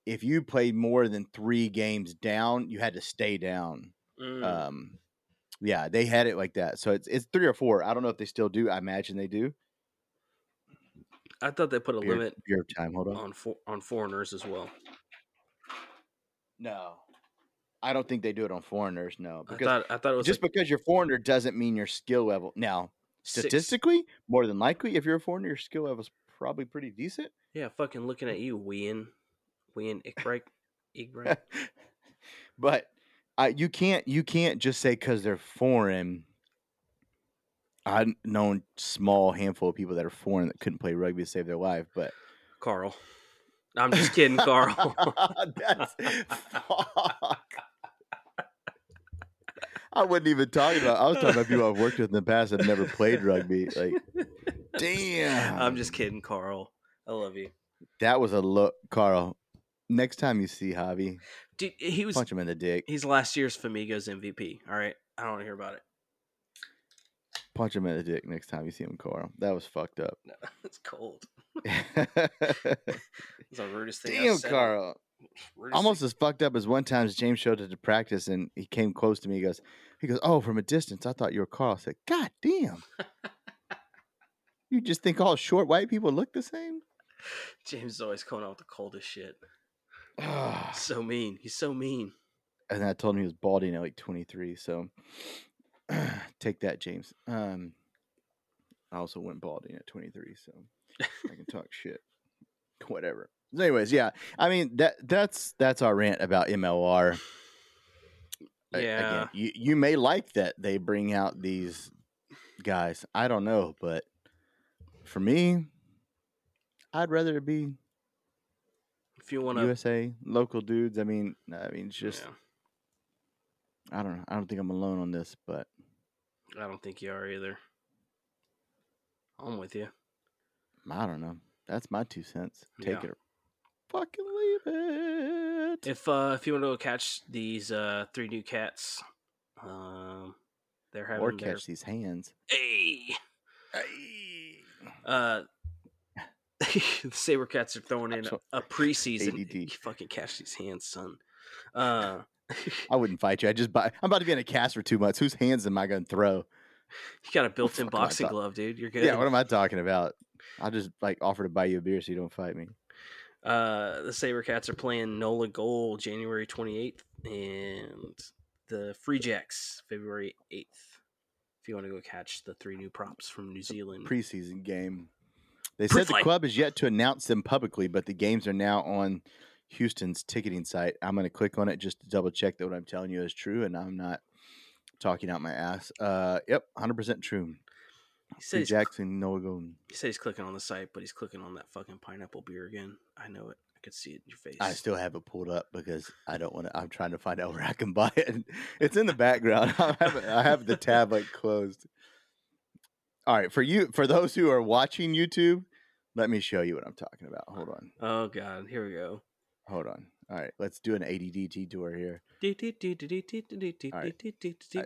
if you played more than three games down, you had to stay down. Mm. Um, yeah, they had it like that. So it's it's three or four. I don't know if they still do. I imagine they do. I thought they put a Beer, limit beer time. Hold on. on for, on foreigners as well. No, I don't think they do it on foreigners. No, I because thought I thought it was just like because you're foreigner doesn't mean your skill level. Now, six- statistically, more than likely, if you're a foreigner, your skill level's probably pretty decent. Yeah, fucking looking at you, Wien, Wien Ickbrake, Ickbrake. <laughs> but uh, you can't you can't just say because they're foreign. I've known small handful of people that are foreign that couldn't play rugby to save their life, but Carl. I'm just kidding, Carl. <laughs> That's fuck. I wasn't even talking about. I was talking about people I've worked with in the past that have never played rugby. Like, damn. <laughs> I'm just kidding, Carl. I love you, that was a look, Carl. Next time you see Javi, dude. He was punch him in the dick. he's last year's Famigos MVP. All right, I don't want to hear about it. Punch him in the dick next time you see him, Carl. That was fucked up. No, <laughs> it's cold. damn, <laughs> It's the rudest thing. I've said. Carl. Rudest Almost thing- as fucked up as one time James showed up to practice and he came close to me. He goes, he goes, oh, from a distance, I thought you were Carl. I said, God damn. <laughs> you just think all short white people look the same? James is always coming out with the coldest shit. So mean. He's so mean. And I told him he was balding at like 23. So <sniffs> take that, James. Um, I also went balding at 23, so I can talk shit. <laughs> Whatever. So anyways, yeah. I mean that that's that's our rant about MLR. Yeah. Again, you you may like that they bring out these guys. I don't know, but for me, I'd rather it be If you want to, USA local dudes. I mean, I mean, it's just I don't know. I don't think I'm alone on this, but I don't think you are either. I'm with you. I don't know. That's my two cents. Take Yeah. it or fucking leave it. If uh if you want to go catch these uh three new cats, um, they're having or their catch these hands. hey Hey. uh. <laughs> the SaberCats are throwing in a, a preseason. ADD. You fucking catch these hands, son. Uh, I <laughs> wouldn't fight you. I just buy. I'm about to be in a cast for two months. Whose hands am I going to throw? you got a built-in I boxing glove, dude. You're good. Yeah, what am I talking about? I'll just like offer to buy you a beer so you don't fight me. Uh, the SaberCats are playing NOLA Gold January 28th, and the Free Jacks, February eighth. If you want to go catch the three new props from New Zealand. preseason game. They said the club is yet to announce them publicly, but the games are now on Houston's ticketing site. I'm going to click on it just to double check that what I'm telling you is true, and I'm not talking out my ass. Uh, yep, 100% true. he he's, Jackson, Noah Golden. he says he's clicking on the site, but he's clicking on that fucking pineapple beer again. I know it. I could see it in your face. I still have it pulled up because I don't want to. I'm trying to find out where I can buy it. <laughs> It's in the background. <laughs> I have, I have the tab like closed. All right, for you, for those who are watching YouTube, let me show you what I'm talking about. Hold on, oh god, here we go. hold on. All right, let's do an ADD tour here.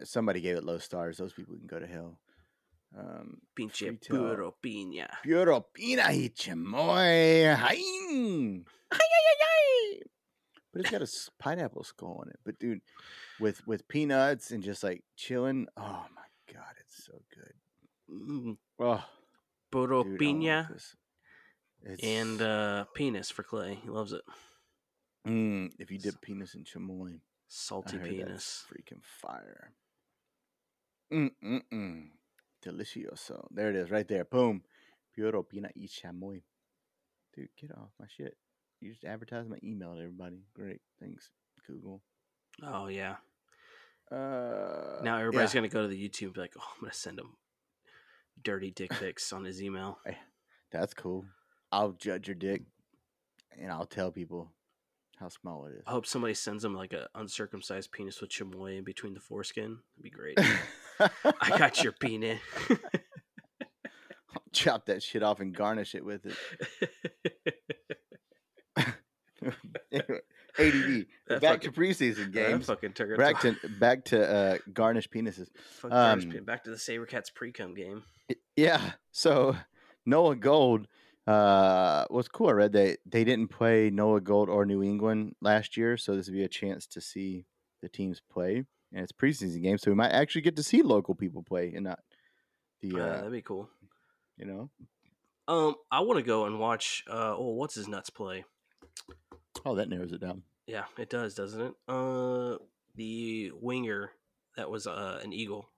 Somebody gave it low stars. Those people can go to hell. Um, Pinche puro piña. Puro pina y chamoy. Hein. Ay, ay, ay, ay. But it's got a pineapple skull on it. But dude, with with peanuts and just like chilling. Oh my god, it's so good. Mm, Oh, puro dude, piña and uh, penis for Clay. He loves it. mm, if you dip penis in chamoy, Salty penis. freaking fire. Mm mm mm, delicioso. There it is, right there. Boom, puro pina y chamoy. Dude, get off my shit. You just advertise my email to everybody. Great, thanks, Google. Oh yeah. Uh, Now everybody's yeah. gonna go to the YouTube and be like, oh, I'm gonna send him dirty dick pics on his email. <laughs> That's cool. I'll judge your dick, and I'll tell people how small it is. I hope somebody sends him like an uncircumcised penis with chamoy in between the foreskin. That'd be great. I got your <laughs> penis. Chop that shit off and garnish it with it. <laughs> Anyway, ADD. That back to preseason That games. fucking took Back to <laughs> back to uh, garnish penises. Garnish um, back to the SaberCats pre-cum game. Yeah. So NOLA Gold uh, was cool. I read they they didn't play NOLA Gold or New England last year, so this would be a chance to see the teams play. And it's preseason game, so we might actually get to see local people play and not the Uh, uh, that'd be cool. you know. Um, I want to go and watch. Uh, oh, what's his nuts play? Oh, that narrows it down. Yeah, it does, doesn't it? Uh, the winger that was uh an eagle,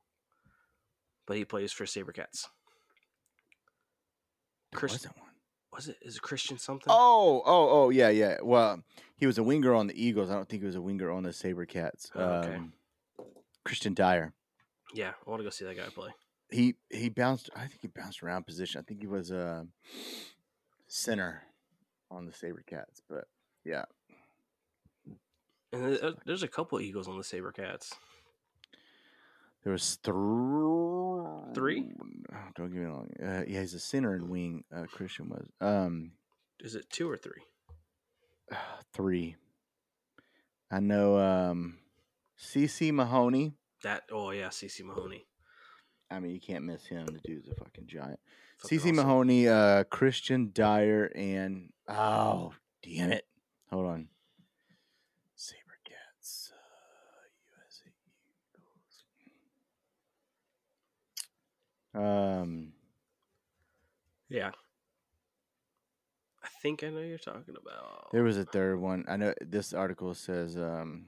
but he plays for SaberCats. There Chris- wasn't one. Was it? Is it Christian something? Oh, oh, oh, yeah, yeah. Well, he was a winger on the Eagles. I don't think he was a winger on the SaberCats. Oh, okay. Um, Christian Dyer. yeah, I want to go see that guy play. He he bounced. I think he bounced around position. I think he was a center on the SaberCats. But yeah, And there's a couple Eagles on the SaberCats. there was thr- Three? Oh, don't get me wrong. Uh, yeah, he's a center and wing. Uh, Christian was um Is it two or three? <sighs> three. I know um CC Mahoney. That oh yeah, CC Mahoney. I mean, you can't miss him. The dude's a fucking giant. CC awesome. Mahoney, uh, Christian Dyer, and oh, damn it! Hold on. SaberCats, uh, USA Eagles. Um, Yeah. I think I know you're talking about. there was a third one. I know this article says. Um,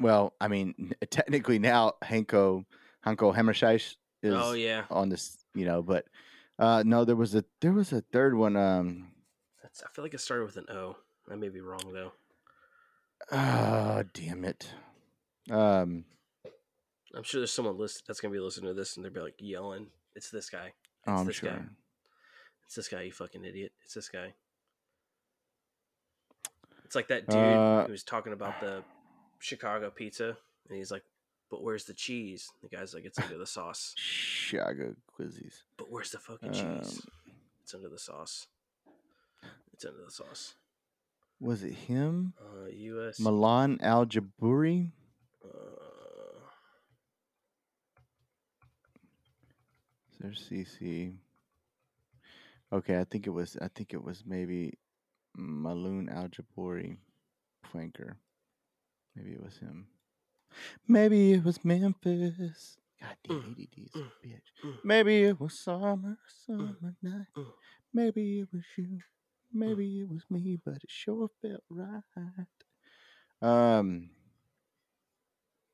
well, I mean, <laughs> technically now Hanko Hanco Germishuys is oh yeah, on this, you know, but uh no, there was a there was a third one. Um That's, I feel like it started with an O. I may be wrong though. ah damn it. Um I'm sure there's someone list that's gonna be listening to this and they'll be like yelling, "It's this guy! oh, It's I'm this sure. guy! It's this guy! You fucking idiot! It's this guy!" It's like that dude Uh, who was talking about the Chicago pizza, and he's like, "But where's the cheese?" The guy's like, "It's under the <laughs> sauce." Chicago Quizzies. But where's the fucking Um, cheese? It's under the sauce. It's under the sauce. Was it him? Uh, U.S. Milan Al-Jiboori? uh, There's CC. Okay, I think it was I think it was maybe Malon Al-Jiboori flanker. Maybe it was him. Maybe it was Memphis. God damn, Mm, ADD is a mm, bitch. mm. Maybe it was summer, summer night. mm. Maybe it was you. Maybe it was me, but it sure felt right. Um,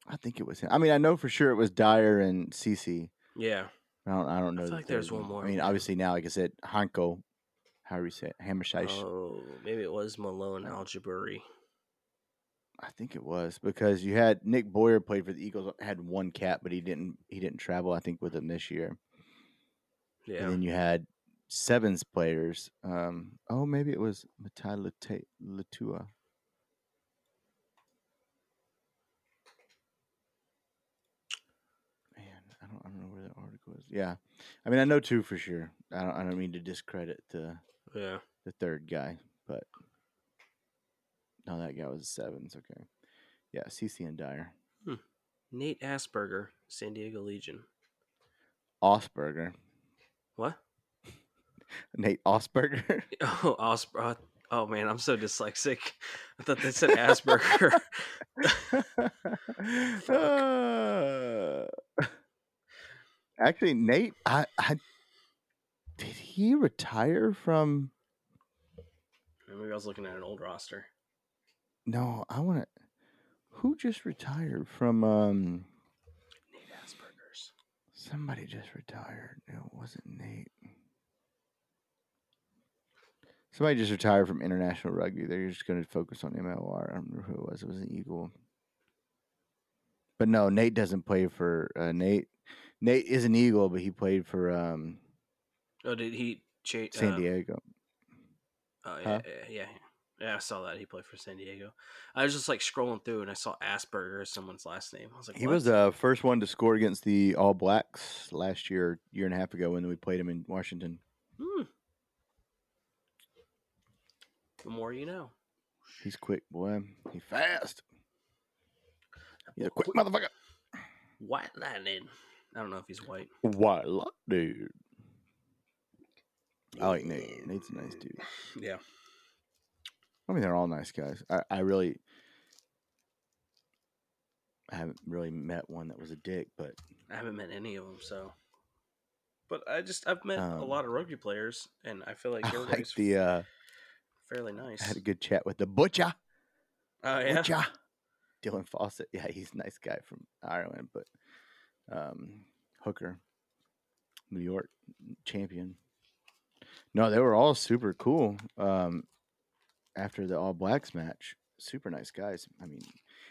I think it was him. I mean, I know for sure it was Dyer and CC. Yeah. I don't. I don't know. feel like there's third one more I mean, obviously now, like I said, Hanco, how do you say it. Oh, maybe it was Malon. Al-Jiboori. I think it was because you had Nick Boyer played for the Eagles, had one cap, but he didn't. He didn't travel. I think with them this year. Yeah. And then you had sevens players. Um, oh, maybe it was Matai Leuta. Man, I don't, I don't know where that article is. Yeah, I mean, I know two for sure. I don't, I don't mean to discredit the yeah. the third guy, but no, that guy was a sevens. Okay, yeah, CC and Dyer, Nate Augspurger, San Diego Legion. Augspurger, What? <laughs> Nate Augspurger. <laughs> Oh, Asper. Oh man, I'm so dyslexic. I thought they said <laughs> Asperger. Uh, actually, Nate, I, I did he retire from? Maybe I was looking at an old roster. No, I want to. Who just retired from? Um, Nate Asperger's. somebody just retired. No, it wasn't Nate. Somebody just retired from international rugby. They're just going to focus on MLR. I don't remember who it was. It was an Eagle. But no, Nate doesn't play for uh, Nate. Nate is an Eagle, but he played for um, Oh, did he change? San Diego. Oh yeah, Huh? yeah, yeah, yeah. I saw that he played for San Diego. I was just like scrolling through and I saw Asperger as someone's last name. I was like, He what? was the first one to score against the All Blacks last year, year and a half ago when we played him in Washington. Hmm. The more you know. He's quick, boy. He fast. He's a quick motherfucker. White lightning. I don't know if he's white. What, dude? I like Nate. Nate's a nice dude. Yeah. I mean, they're all nice guys. I, I really I haven't really met one that was a dick, but I haven't met any of them, so. But I just I've met a Um, lot of rugby players, and I feel like I like the. uh fairly nice. I had a good chat with the butcher. Oh yeah. Butcher. Dylan Fawsitt. Yeah, he's a nice guy from Ireland, but um Hooker, New York champion. No, they were all super cool. Um after the All Blacks match, super nice guys. I mean,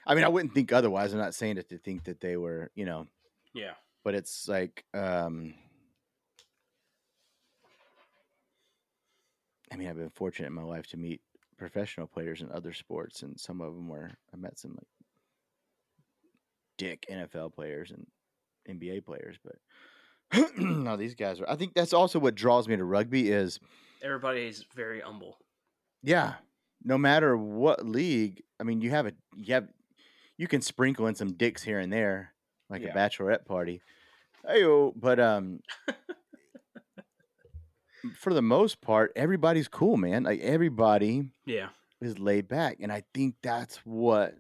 I mean, I wouldn't think otherwise. I'm not saying it to think that they were, you know, Yeah. but it's like um I mean, I've been fortunate in my life to meet professional players in other sports and some of them were I met some like dick NFL players and NBA players, but <clears throat> no, these guys are I think that's also what draws me to rugby is everybody is very humble. yeah, no matter what league, I mean, you have a you have you can sprinkle in some dicks here and there, like Yeah. a bachelorette party. Hey, but um, <laughs> for the most part, everybody's cool, man. Like everybody Yeah. is laid back, and I think that's what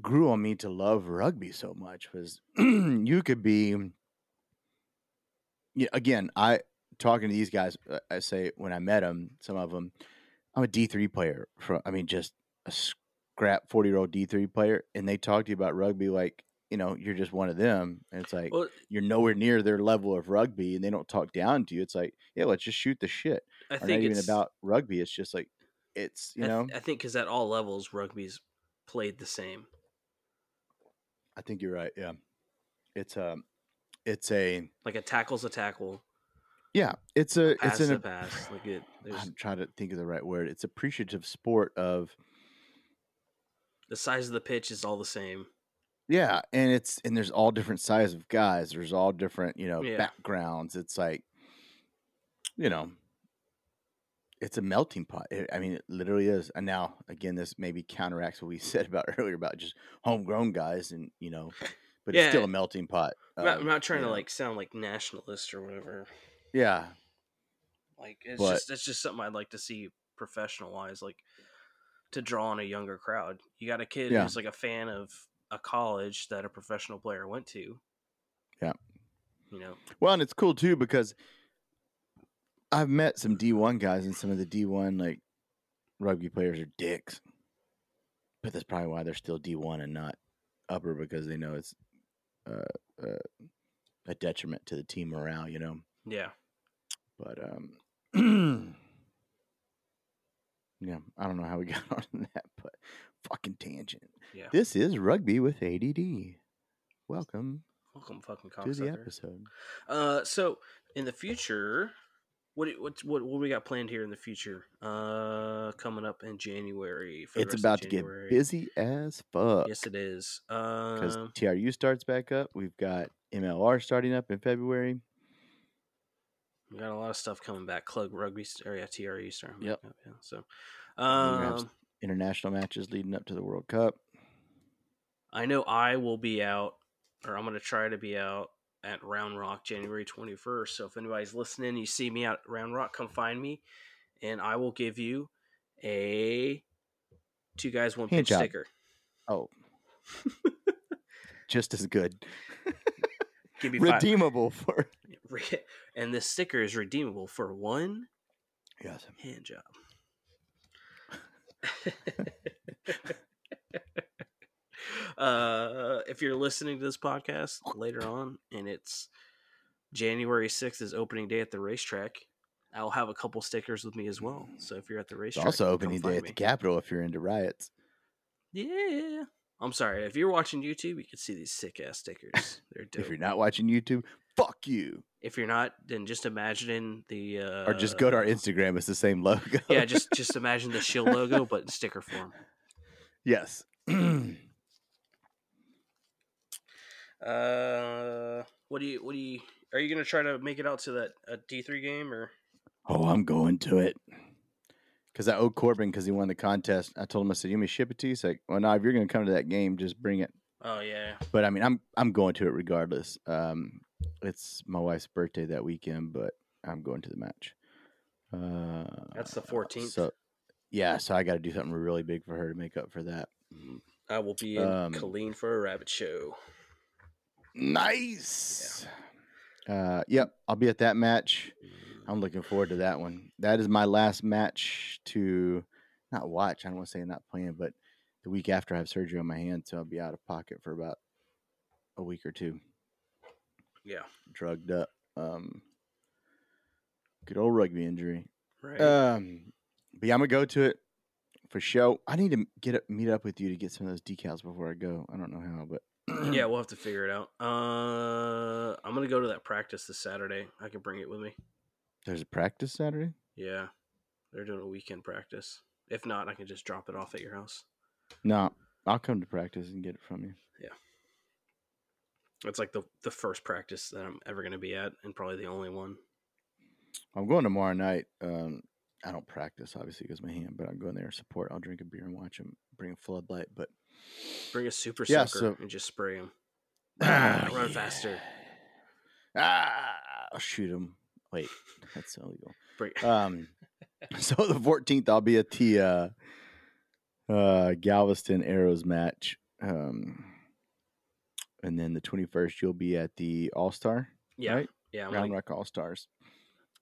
grew on me to love rugby so much. Was <clears throat> you could be, yeah. Again, I talking to these guys. uh, I say when I met them, some of them, I'm a D three player. From I mean, just a scrap forty year old D three player, and they talk to you about rugby like you know you're just one of them, and it's like Well, you're nowhere near their level of rugby, and they don't talk down to you. It's like yeah, let's just shoot the shit. I Or think not even about rugby. It's just like it's you I, know. th- I think because at all levels, rugby's played the same. I think you're right. Yeah, it's a, it's a Like a tackle's a tackle, yeah, it's a pass it's an a pass. Like it, there's I'm trying to think of the right word. It's appreciative sport of the size of the pitch is all the same. yeah, and it's and there's all different size of guys. There's all different you know Yeah. backgrounds. It's like you know, it's a melting pot. It- I mean, it literally is. And now again, this maybe counteracts what we <laughs> said about earlier about just homegrown guys and you know, but it's still a melting pot. I'm not, um, I'm not trying to know, like sound like nationalist or whatever. yeah, Like it's But- just it's just something I'd like to see professional wise, like to draw on a younger crowd. You got a kid Yeah. who's like a fan of a college that a professional player went to. Yeah. You know, Well, and it's cool too because I've met some D one guys, and some of the D one like rugby players are dicks. But that's probably why they're still D one and not upper because they know it's uh, uh, a detriment to the team morale. You know. Yeah. But um, <clears throat> yeah, I don't know how we <laughs> got on that, but fucking tangent. Yeah. This is rugby with ADD. Welcome Welcome, fucking to the episode. Uh, so in the future, what what what what we got planned here in the future? Uh, coming up in January. For It's about to get busy as fuck Yes, it is. because Um, TRU starts back up. We've got MLR starting up in February. we got a lot of stuff coming back. Club rugby, or yeah, TRU starting. Yep. Back up, yeah. So, We're gonna have s- um, International matches leading up to the World Cup. I know I will be out, or I'm going to try to be out at Round Rock January 21st. So if anybody's listening, you see me at Round Rock, come find me, and I will give you a two guys one Hand pitch job. sticker. Oh, <laughs> just as good. <laughs> Give me five. Redeemable for <laughs> and this sticker is redeemable for one yes. hand job. Uh, if you're listening to this podcast later on and it's January 6th is opening day at the racetrack, I'll have a couple stickers with me as well. So if you're at the It's racetrack, also opening day at me. the Capitol if you're into riots. Yeah. I'm sorry. If you're watching YouTube, you can see these sick ass stickers. <laughs> They're dope. If you're not watching YouTube, fuck you. If you're not, then just imagine the uh, or just go to our Instagram. It's the same logo. yeah, just just imagine the shield logo, but in sticker form. <laughs> yes. <clears throat> Uh, what do you what do you are you gonna try to make it out to that a D three game or oh, I'm going to it. Because I owe Corbin because he won the contest. I told him, I said, you may ship it to you? He's like, well, no, if you're going to come to that game, just bring it. oh yeah But I mean, I'm I'm going to it regardless. Um, it's my wife's birthday that weekend, but I'm going to the match. Uh, That's the 14th. So, yeah, so I got to do something really big for her to make up for that. I will be in Um, Colleen for a rabbit show. Nice. Uh, yep, I'll be at that match. I'm looking forward to that one. That is my last match to not watch. I don't want to say not playing, but the week after I have surgery on my hand, so I'll be out of pocket for about a week or two, Yeah, drugged up. Um, good old rugby injury. right. Um, but yeah, I'm gonna go to it for show. I need to get up, meet up with you to get some of those decals before I go. I don't know how, but yeah, we'll have to figure it out. Uh, I'm gonna go to that practice this Saturday. I can bring it with me. there's a practice Saturday. Yeah, they're doing a weekend practice. If not, I can just drop it off at your house. No, I'll come to practice and get it from you. Yeah, it's like the the first practice that I'm ever gonna be at, and probably the only one. I'm going tomorrow night. Um, I don't practice obviously because my hand, but I'm going there to support. I'll drink a beer and watch him bring a floodlight. But Bring a super Yeah, sucker so- and just spray him. Ah, <clears throat> run yeah. faster. ah, I'll shoot him. Wait, that's illegal. Bring. <laughs> Um, so the 14th, I'll be at the uh, uh, Galveston Arrows match. Um, and then the 21st, you'll be at the All Star, yeah, right? yeah. I'm Round like, Rock All Stars.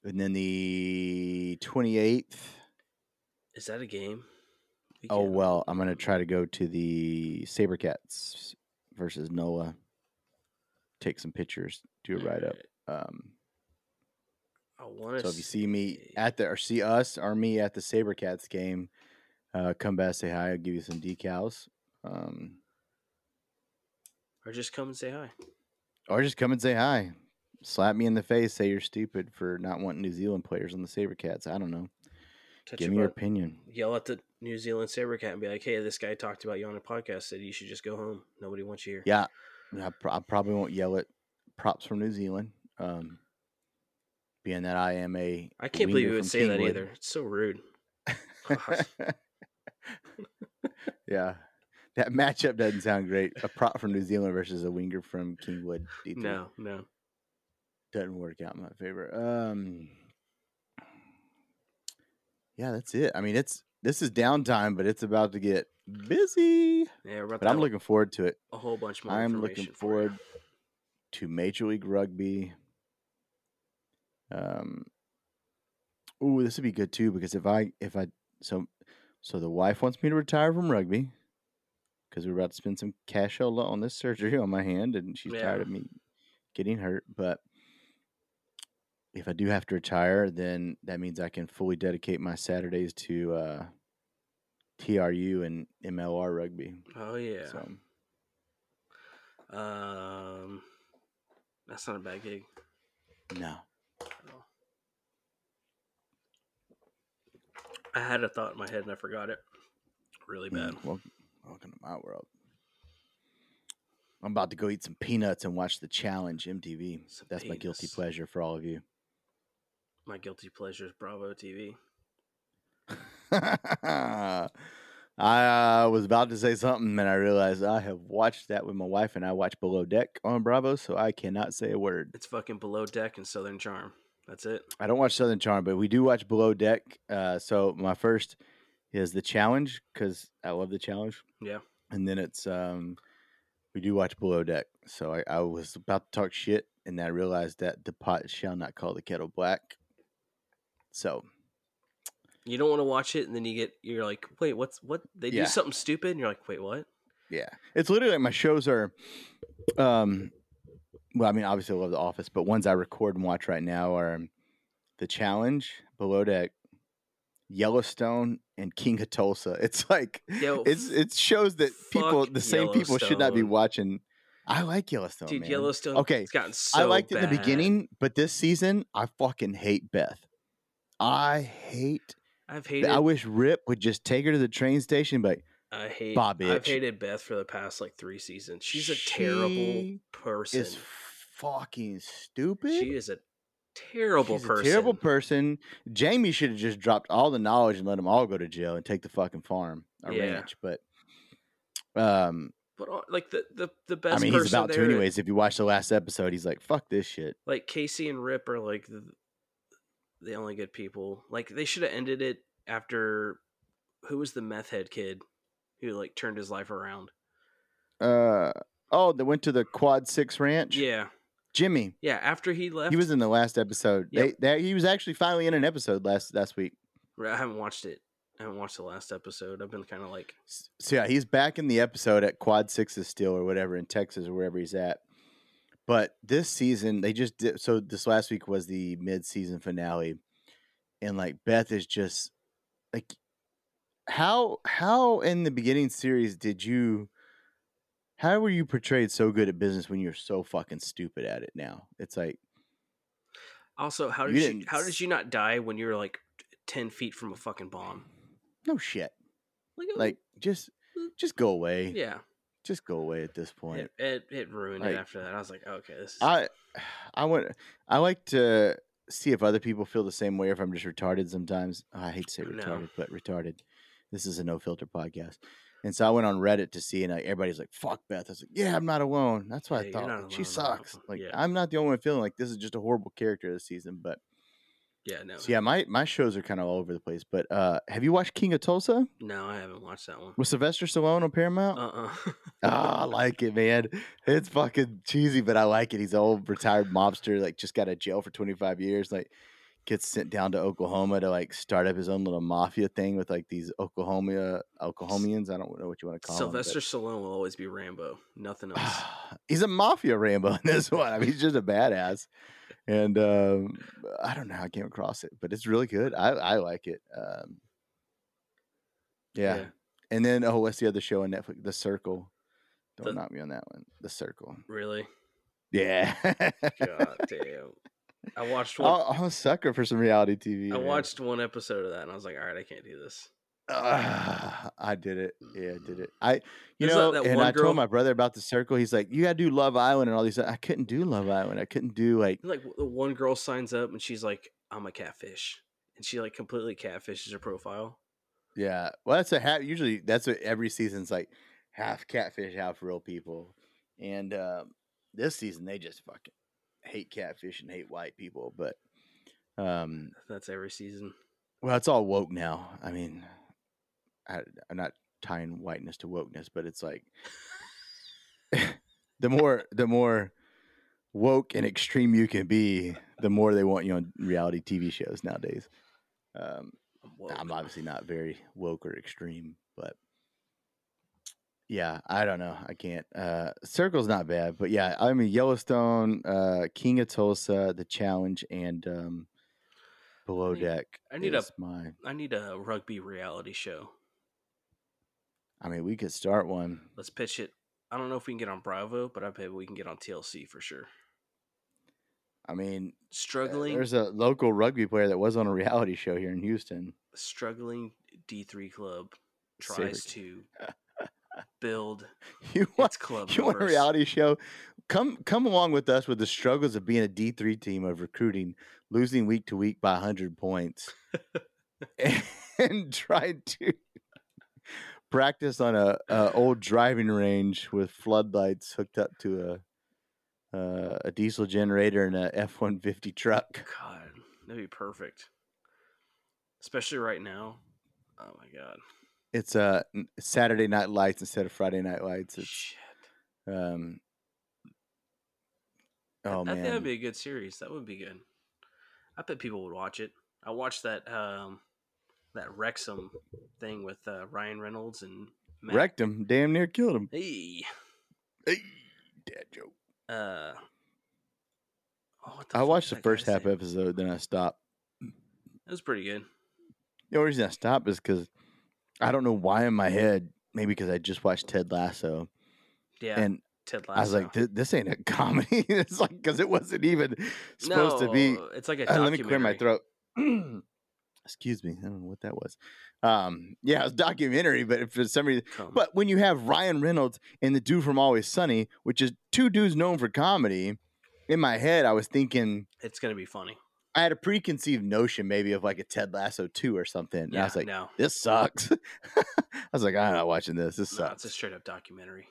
And then the 28th, is that a game? We oh, well, I'm going to try to go to the SaberCats versus NOLA, take some pictures, do a write up. Um, I want to. So if you see me at the or see us or me at the SaberCats game, uh, come back say hi. I'll give you some decals. Um, or just come and say hi. or just come and say hi. Slap me in the face, say you're stupid for not wanting New Zealand players on the SaberCats. I don't know. Touch Give your me your opinion. yell at the New Zealand SaberCat and be like, "Hey, this guy talked about you on a podcast. Said you should just go home. Nobody wants you here." Yeah, I, pro- I probably won't yell at props from New Zealand. Um, being that I am a I can't believe you would say that either. It's so rude. <laughs> Yeah. That matchup doesn't sound great. A prop from New Zealand versus a winger from Kingwood. D3. No, no. doesn't work out in my favor. Um, yeah, that's it. I mean, it's this is downtime, but it's about to get busy. Yeah, But to I'm looking forward to it. a whole bunch more. I'm looking information for forward to Major League Rugby. Um, ooh, this would be good too because if I if I so so the wife wants me to retire from rugby, because we're about to spend some cash on on this surgery <laughs> on my hand, and she's tired of me getting hurt. But if I do have to retire, then that means I can fully dedicate my Saturdays to uh, TRU and MLR rugby. Oh yeah. So Um, that's not a bad gig. no, I had a thought in my head and I forgot it. Really bad. Mm, Welcome, welcome to my world. I'm about to go eat some peanuts and watch the challenge MTV. Some That's my guilty pleasure for all of you. My guilty pleasure is Bravo TV. <laughs> I uh, was about to say something, and I realized I have watched that with my wife, and I watch Below Deck on Bravo, so I cannot say a word. It's fucking Below Deck and Southern Charm. That's it. I don't watch Southern Charm, but we do watch Below Deck. Uh, so my first is the challenge because I love the challenge, Yeah. and then it's um, we do watch Below Deck. So I, I was about to talk shit, and I realized that the pot shall not call the kettle black. So You don't want to watch it and then you get you're like, wait, what's what? They Yeah. do something stupid and you're like, wait, what? Yeah, it's literally like my shows are. Um, well, I mean, obviously I love The Office, but ones I record and watch right now are The Challenge, Below Deck, Yellowstone, and King of Tulsa. <laughs> It's like Yo, it's it's shows that people, the same people, should not be watching. I like Yellowstone, dude, man. Yellowstone. Okay, it's gotten so. I liked it in the beginning, but this season I fucking hate Beth. I hate. I've hated. I wish Rip would just take her to the train station, but I hate. Bah, I've hated Beth for the past like three seasons. She's a terrible person. is fucking stupid. She is a terrible She's person. A terrible person. Jamie should have just dropped all the knowledge and let them all go to jail and take the fucking farm or Yeah. ranch. But um, But like the the the best. I mean, person he's about to anyways. If you watch the last episode, he's like, "Fuck this shit." Like Kayce and Rip are like the, the only good people. Like they should have ended it after who was the meth head kid who like turned his life around. Uh oh, they went to the Quad Six Ranch. Yeah, Jimmy. yeah. After he left, He was in the last episode. Yep. They, they, he was actually finally in an episode last last week. I haven't watched it. I haven't watched the last episode. I've been kind of like, So yeah, he's back in the episode at Quad Sixes still or whatever in Texas or wherever he's at. But this season they just did so this last week was the mid season finale. And like Beth is just like how how in the beginning series did you how were you portrayed so good at business when you're so fucking stupid at it now? It's like also how did you, didn't how did you not die when you were like ten feet from a fucking bomb? no shit. Like, Like just mm. just go away. yeah, Just go away at this point. it, it it ruined Like, it after that. I was like, okay, this is I <sighs> I want I like to see if other people feel the same way or if I'm just retarded sometimes. Oh, I hate to say No. retarded, but retarded. This is a no filter podcast. And so I went on Reddit to see and like, everybody's like, fuck Beth. I was like, yeah, I'm not alone. That's what I thought. Like, she alone, no. sucks. Like Yeah. I'm not the only one feeling like this is just a horrible character this season. But yeah, no, so yeah, my, my shows are kind of all over the place. But uh have you watched King of Tulsa no, I haven't watched that one. with Sylvester Stallone on Paramount? Uh uh <laughs> Ah, I like it, man. It's fucking cheesy, but I like it. He's an old retired mobster, like just got out of jail for 25 years. Like gets sent down to Oklahoma to like start up his own little mafia thing with like these Oklahoma Oklahomians. I don't know what you want to call it. Sylvester them. Stallone will always be Rambo. Nothing <sighs> else. he's a mafia Rambo in this one. I mean, he's just a badass. And um, I don't know how I came across it, but it's really good. I, I like it. Um, yeah. And then, oh, what's the other show on Netflix? The Circle. Don't The- knock me on that one. The Circle. Really? Yeah. God <laughs> damn. I watched one. I'm I'm a sucker for some reality TV. I man. watched one episode of that and I was like, all right, I can't do this. Ah, I did it. Yeah, I did it. I, you There's know, that- that and I girl- told my brother about the circle. He's like, "You gotta do Love Island and all these." I couldn't do Love Island. I couldn't do like, Like the one girl signs up and she's like, I'm a catfish. And she like completely catfishes her profile. yeah. Well, that's a half. Usually, that's what every season's like, half catfish, half real people. And um, this season, they just fucking hate catfish and hate white people. But, um, That's every season. well, it's all woke now. I mean, I, I'm not tying whiteness to wokeness, but it's like <laughs> <laughs> the more the more woke and extreme you can be, the more they want you on reality TV shows nowadays. Um, I'm. I'm obviously not very woke or extreme, but Yeah, I don't know. I can't. Uh, Circle's not bad, but yeah, I mean Yellowstone, uh, King of Tulsa, The Challenge, and um, Below I need- Deck. I need a- my. I need a rugby reality show. I mean, we could start one. Let's pitch it. I don't know if we can get on Bravo, but I bet we can get on TLC for sure. I mean, Struggling, there's a local rugby player that was on a reality show here in Houston. struggling D three club Saber tries to <laughs> build <laughs> You want, its club. you want a reality show? Come come along with us with the struggles of being a D three team of recruiting, losing week to week by hundred points, <laughs> and trying to practice on a, a old driving range with floodlights hooked up to a uh, a diesel generator and a F one fifty truck. God, that'd be perfect. Especially right now. Oh my god. It's uh, Saturday Night Lights instead of Friday Night Lights. It's Shit. um. Oh I man, think that'd be a good series. That would be good. I bet people would watch it. I watched that um that Wrexham thing with uh, Ryan Reynolds and Matt. wrecked him. Damn near killed him. Hey. Hey, dad joke. Uh oh, I watched the first half name? episode, then I stopped. It was pretty good. The only reason I stopped is because I don't know why in my head, maybe because I just watched Ted Lasso, Yeah. and Ted Lasso. I was like, "Th- "This ain't a <laughs> comedy." it's like because it wasn't even supposed to be. It's like a Uh, let me clear my throat. <clears throat> Excuse me, I don't know what that was. Um, yeah, it's documentary, but if for some reason, Come. but when you have Ryan Reynolds and the dude from Always Sunny, which is two dudes known for comedy, in my head I was thinking it's gonna be funny. I had a preconceived notion maybe of like a Ted Lasso two or something. And Yeah, I was like, no, this sucks. <laughs> I was like, I'm not watching this. This no, it's a straight up documentary.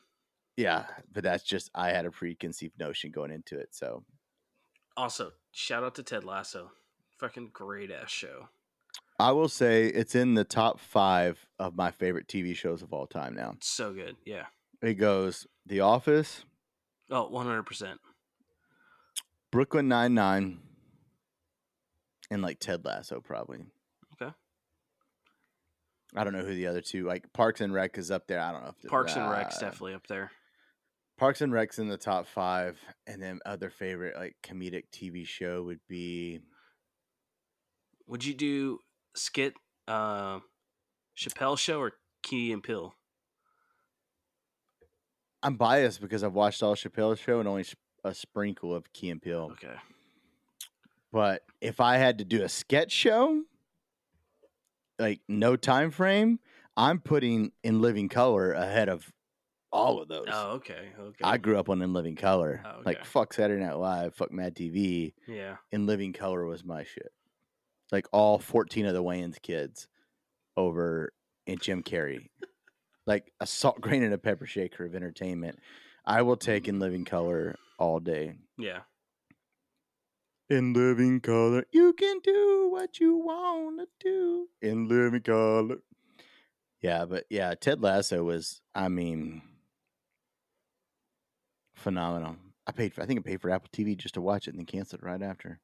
yeah, but that's just I had a preconceived notion going into it. So Also, shout out to Ted Lasso. Fucking great ass show. I will say it's in the top five of my favorite TV shows of all time now. So good. Yeah. It goes The Office, Oh, 100%. Brooklyn Nine Nine, and like Ted Lasso probably. Okay. I don't know who the other two like Parks and Rec is up there. I don't know if Parks and Rec's uh, definitely up there. Parks and Rec's in the top five, and then other favorite like comedic TV show would be Would you do skit uh, Chappelle show or Key and Peele? I'm biased because I've watched all Chappelle's show and only a sprinkle of Key and Peele. Okay. But if I had to do a sketch show, like no time frame, I'm putting In Living Color ahead of all of those. Oh, okay. Okay. I grew up on In Living Color. Oh, Like fuck Saturday Night Live, fuck Mad TV. yeah. In Living Color was my shit. Like all 14 of the Wayans kids over in Jim Carrey. like a salt grain and a pepper shaker of entertainment. I will take In Living Color all day. Yeah. In living color, you can do what you want to do. In living color. Yeah, but yeah, Ted Lasso was, I mean, phenomenal. I paid for, I think I paid for Apple TV just to watch it and then canceled it right after.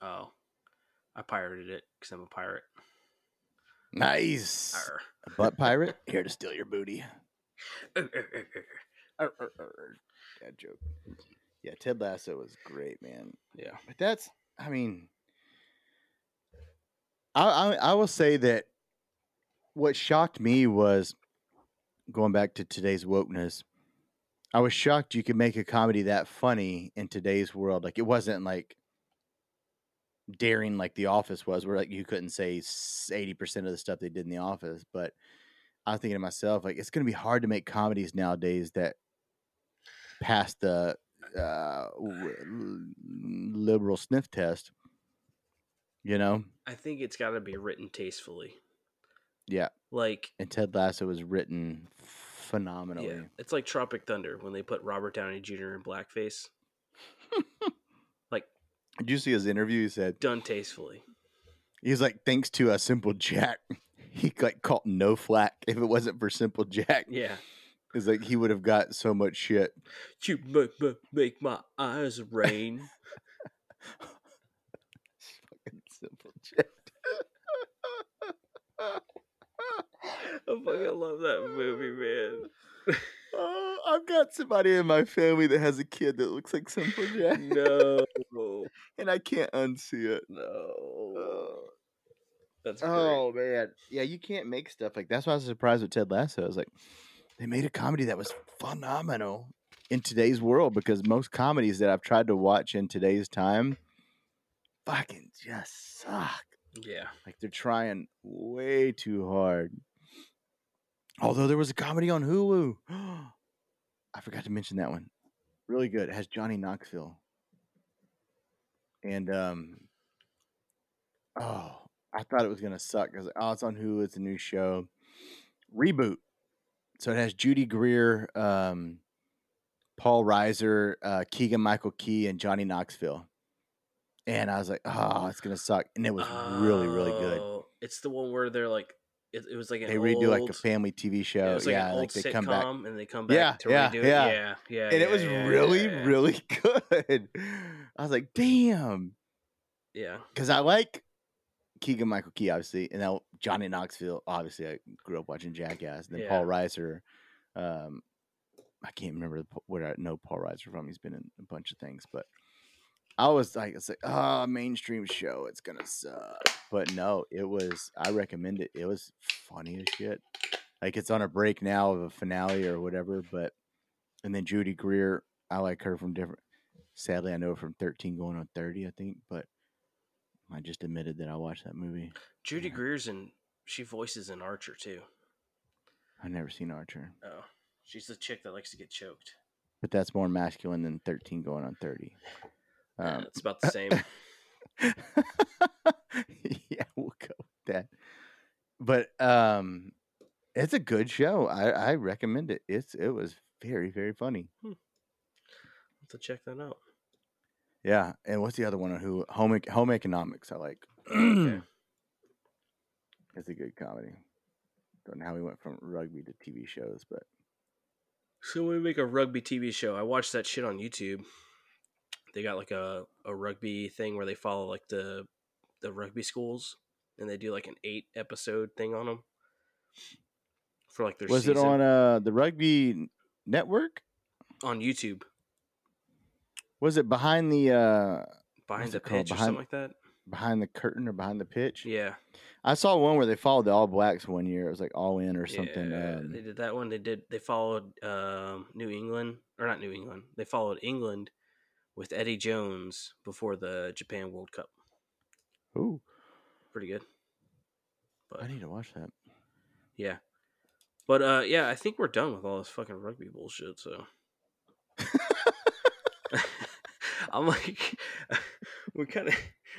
Oh. I pirated it because I'm a pirate. Nice. Arr. A butt pirate, <laughs> here to steal your booty. <laughs> Arr, arr. Bad joke. Yeah, Ted Lasso was great, man. Yeah. But that's, I mean, I, I I will say that what shocked me was going back to today's wokeness. I was shocked you could make a comedy that funny in today's world. Like it wasn't like daring like The Office was, where like you couldn't say eighty percent of the stuff they did in The Office. But I was thinking to myself, like it's going to be hard to make comedies nowadays that pass the uh, liberal sniff test. You know, I think it's got to be written tastefully. yeah. Like, And Ted Lasso was written phenomenally. yeah, it's like Tropic Thunder when they put Robert Downey Jr. in blackface. <laughs> Did you see his interview? He said done tastefully. He's like, thanks to a Simple Jack, <laughs> he like caught no flack. If it wasn't for Simple Jack, Yeah. it's like he would have got so much shit. You make, make, make my eyes rain. <laughs> Fucking Simple Jack. I fucking love that movie, man. <laughs> Oh, I've got somebody in my family that has a kid that looks like Simple Jack. no, <laughs> and I can't unsee it. no. Oh. That's great. Oh man, yeah, you can't make stuff like. That's why I was surprised with Ted Lasso. I was like, they made a comedy that was phenomenal in today's world because most comedies that I've tried to watch in today's time, fucking just suck. Yeah. Like they're trying way too hard. Although there was a comedy on Hulu, <gasps> I forgot to mention that one. Really good. It has Johnny Knoxville. And um, oh, I thought it was gonna suck because oh, it's on Hulu. It's a new show. Reboot. So it has Judy Greer, um, Paul Reiser, uh, Keegan Michael Key, and Johnny Knoxville. And I was like, oh, it's gonna suck. And it was really, really good. Oh, It's the one where they're like, it, it was like They redo like a family TV yeah, show. it was like Yeah, old like they come back. and they come back Yeah, to yeah, redo yeah. it. Yeah, yeah, And it was yeah, really, yeah, yeah. really <laughs> good. I was like, damn. yeah. Because I like Keegan Michael Key, obviously, and now Johnny Knoxville. Obviously, I grew up watching Jackass. And then Yeah. Paul Reiser. Um, I can't remember where I know Paul Reiser from. He's been in a bunch of things, but I was like, it's like, oh, mainstream show. It's gonna suck. But no, it was. I recommend it. It was funny as shit. Like it's on a break now of a finale or whatever. But and then Judy Greer, I like her from different. Sadly, I know her from Thirteen Going on Thirty, I think. But I just admitted that I watched that movie. Judy Yeah. Greer's in. She voices in Archer too. I've never seen Archer, Oh, she's the chick that likes to get choked. but that's more masculine than Thirteen Going on Thirty. Yeah, Um, it's about the same. <laughs> yeah, we'll go with that. But um, it's a good show. I, I recommend it. It's it was very very funny. Have to check that out. Yeah, and what's the other one who home Ec- home economics? I like. Okay. <clears throat> It's a good comedy. Don't know how we went from rugby to TV shows, but So we make a rugby TV show. I watched that shit on YouTube. They got like a, a rugby thing where they follow like the the rugby schools, and they do like an eight episode thing on them for like their was it on uh the rugby network? on YouTube Was it behind the uh behind the pitch or Behind- something like that. behind the curtain or behind the pitch? Yeah, I saw one where they followed the All Blacks one year. It was like All In or something. Yeah, um, they did that one. They did. They followed um, New England or not New England. They followed England with Eddie Jones before the Japan World Cup. ooh, Pretty good. But I need to watch that. Yeah. But uh yeah, I think we're done with all this fucking rugby bullshit, so <laughs> I'm like <laughs> we're kind of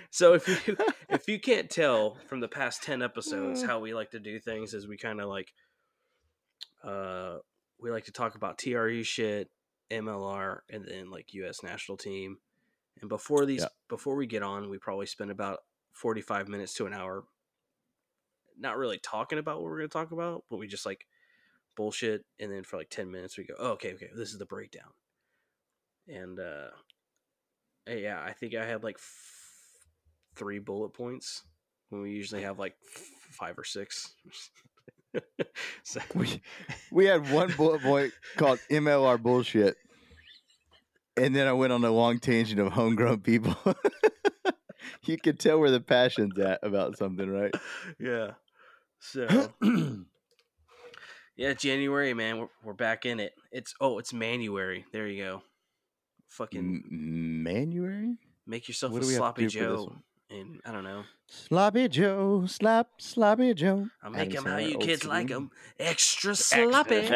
so if you if you can't tell from the past 10 episodes <laughs> how we like to do things is we kind of like uh we like to talk about TRU shit, MLR and then like US national team. And before these Yeah. before we get on, we probably spend about 45 minutes to an hour not really talking about what we're going to talk about, but we just like bullshit. And then for like 10 minutes, we go, oh, okay, okay, this is the breakdown. And uh, eh, yeah, I think I had like f- three bullet points when we usually have like f- five or six. <laughs> so, We we had one bullet point called MLR bullshit, and then I went on a long tangent of homegrown people. <laughs> you could tell where the passion's at about something, right? yeah. So <clears throat> yeah, January, man, we're, we're back in it. It's oh, it's Manuary. There you go. Fucking M- Manuary, make yourself what a do we have to sloppy do for this Joe? And I don't know. sloppy Joe, slap sloppy Joe. I'll make them how you kids like them. Extra sloppy.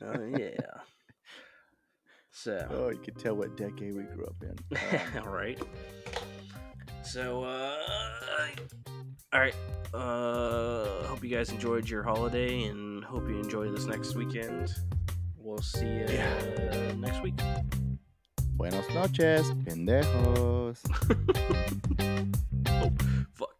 Oh yeah. So, <laughs> Oh, you could tell what decade we grew up in. <laughs> Um, all right. So, uh, all right. Uh, hope you guys enjoyed your holiday, and hope you enjoy this next weekend. We'll see you Yeah. next week. Buenos noches, pendejos. <laughs> Fuck.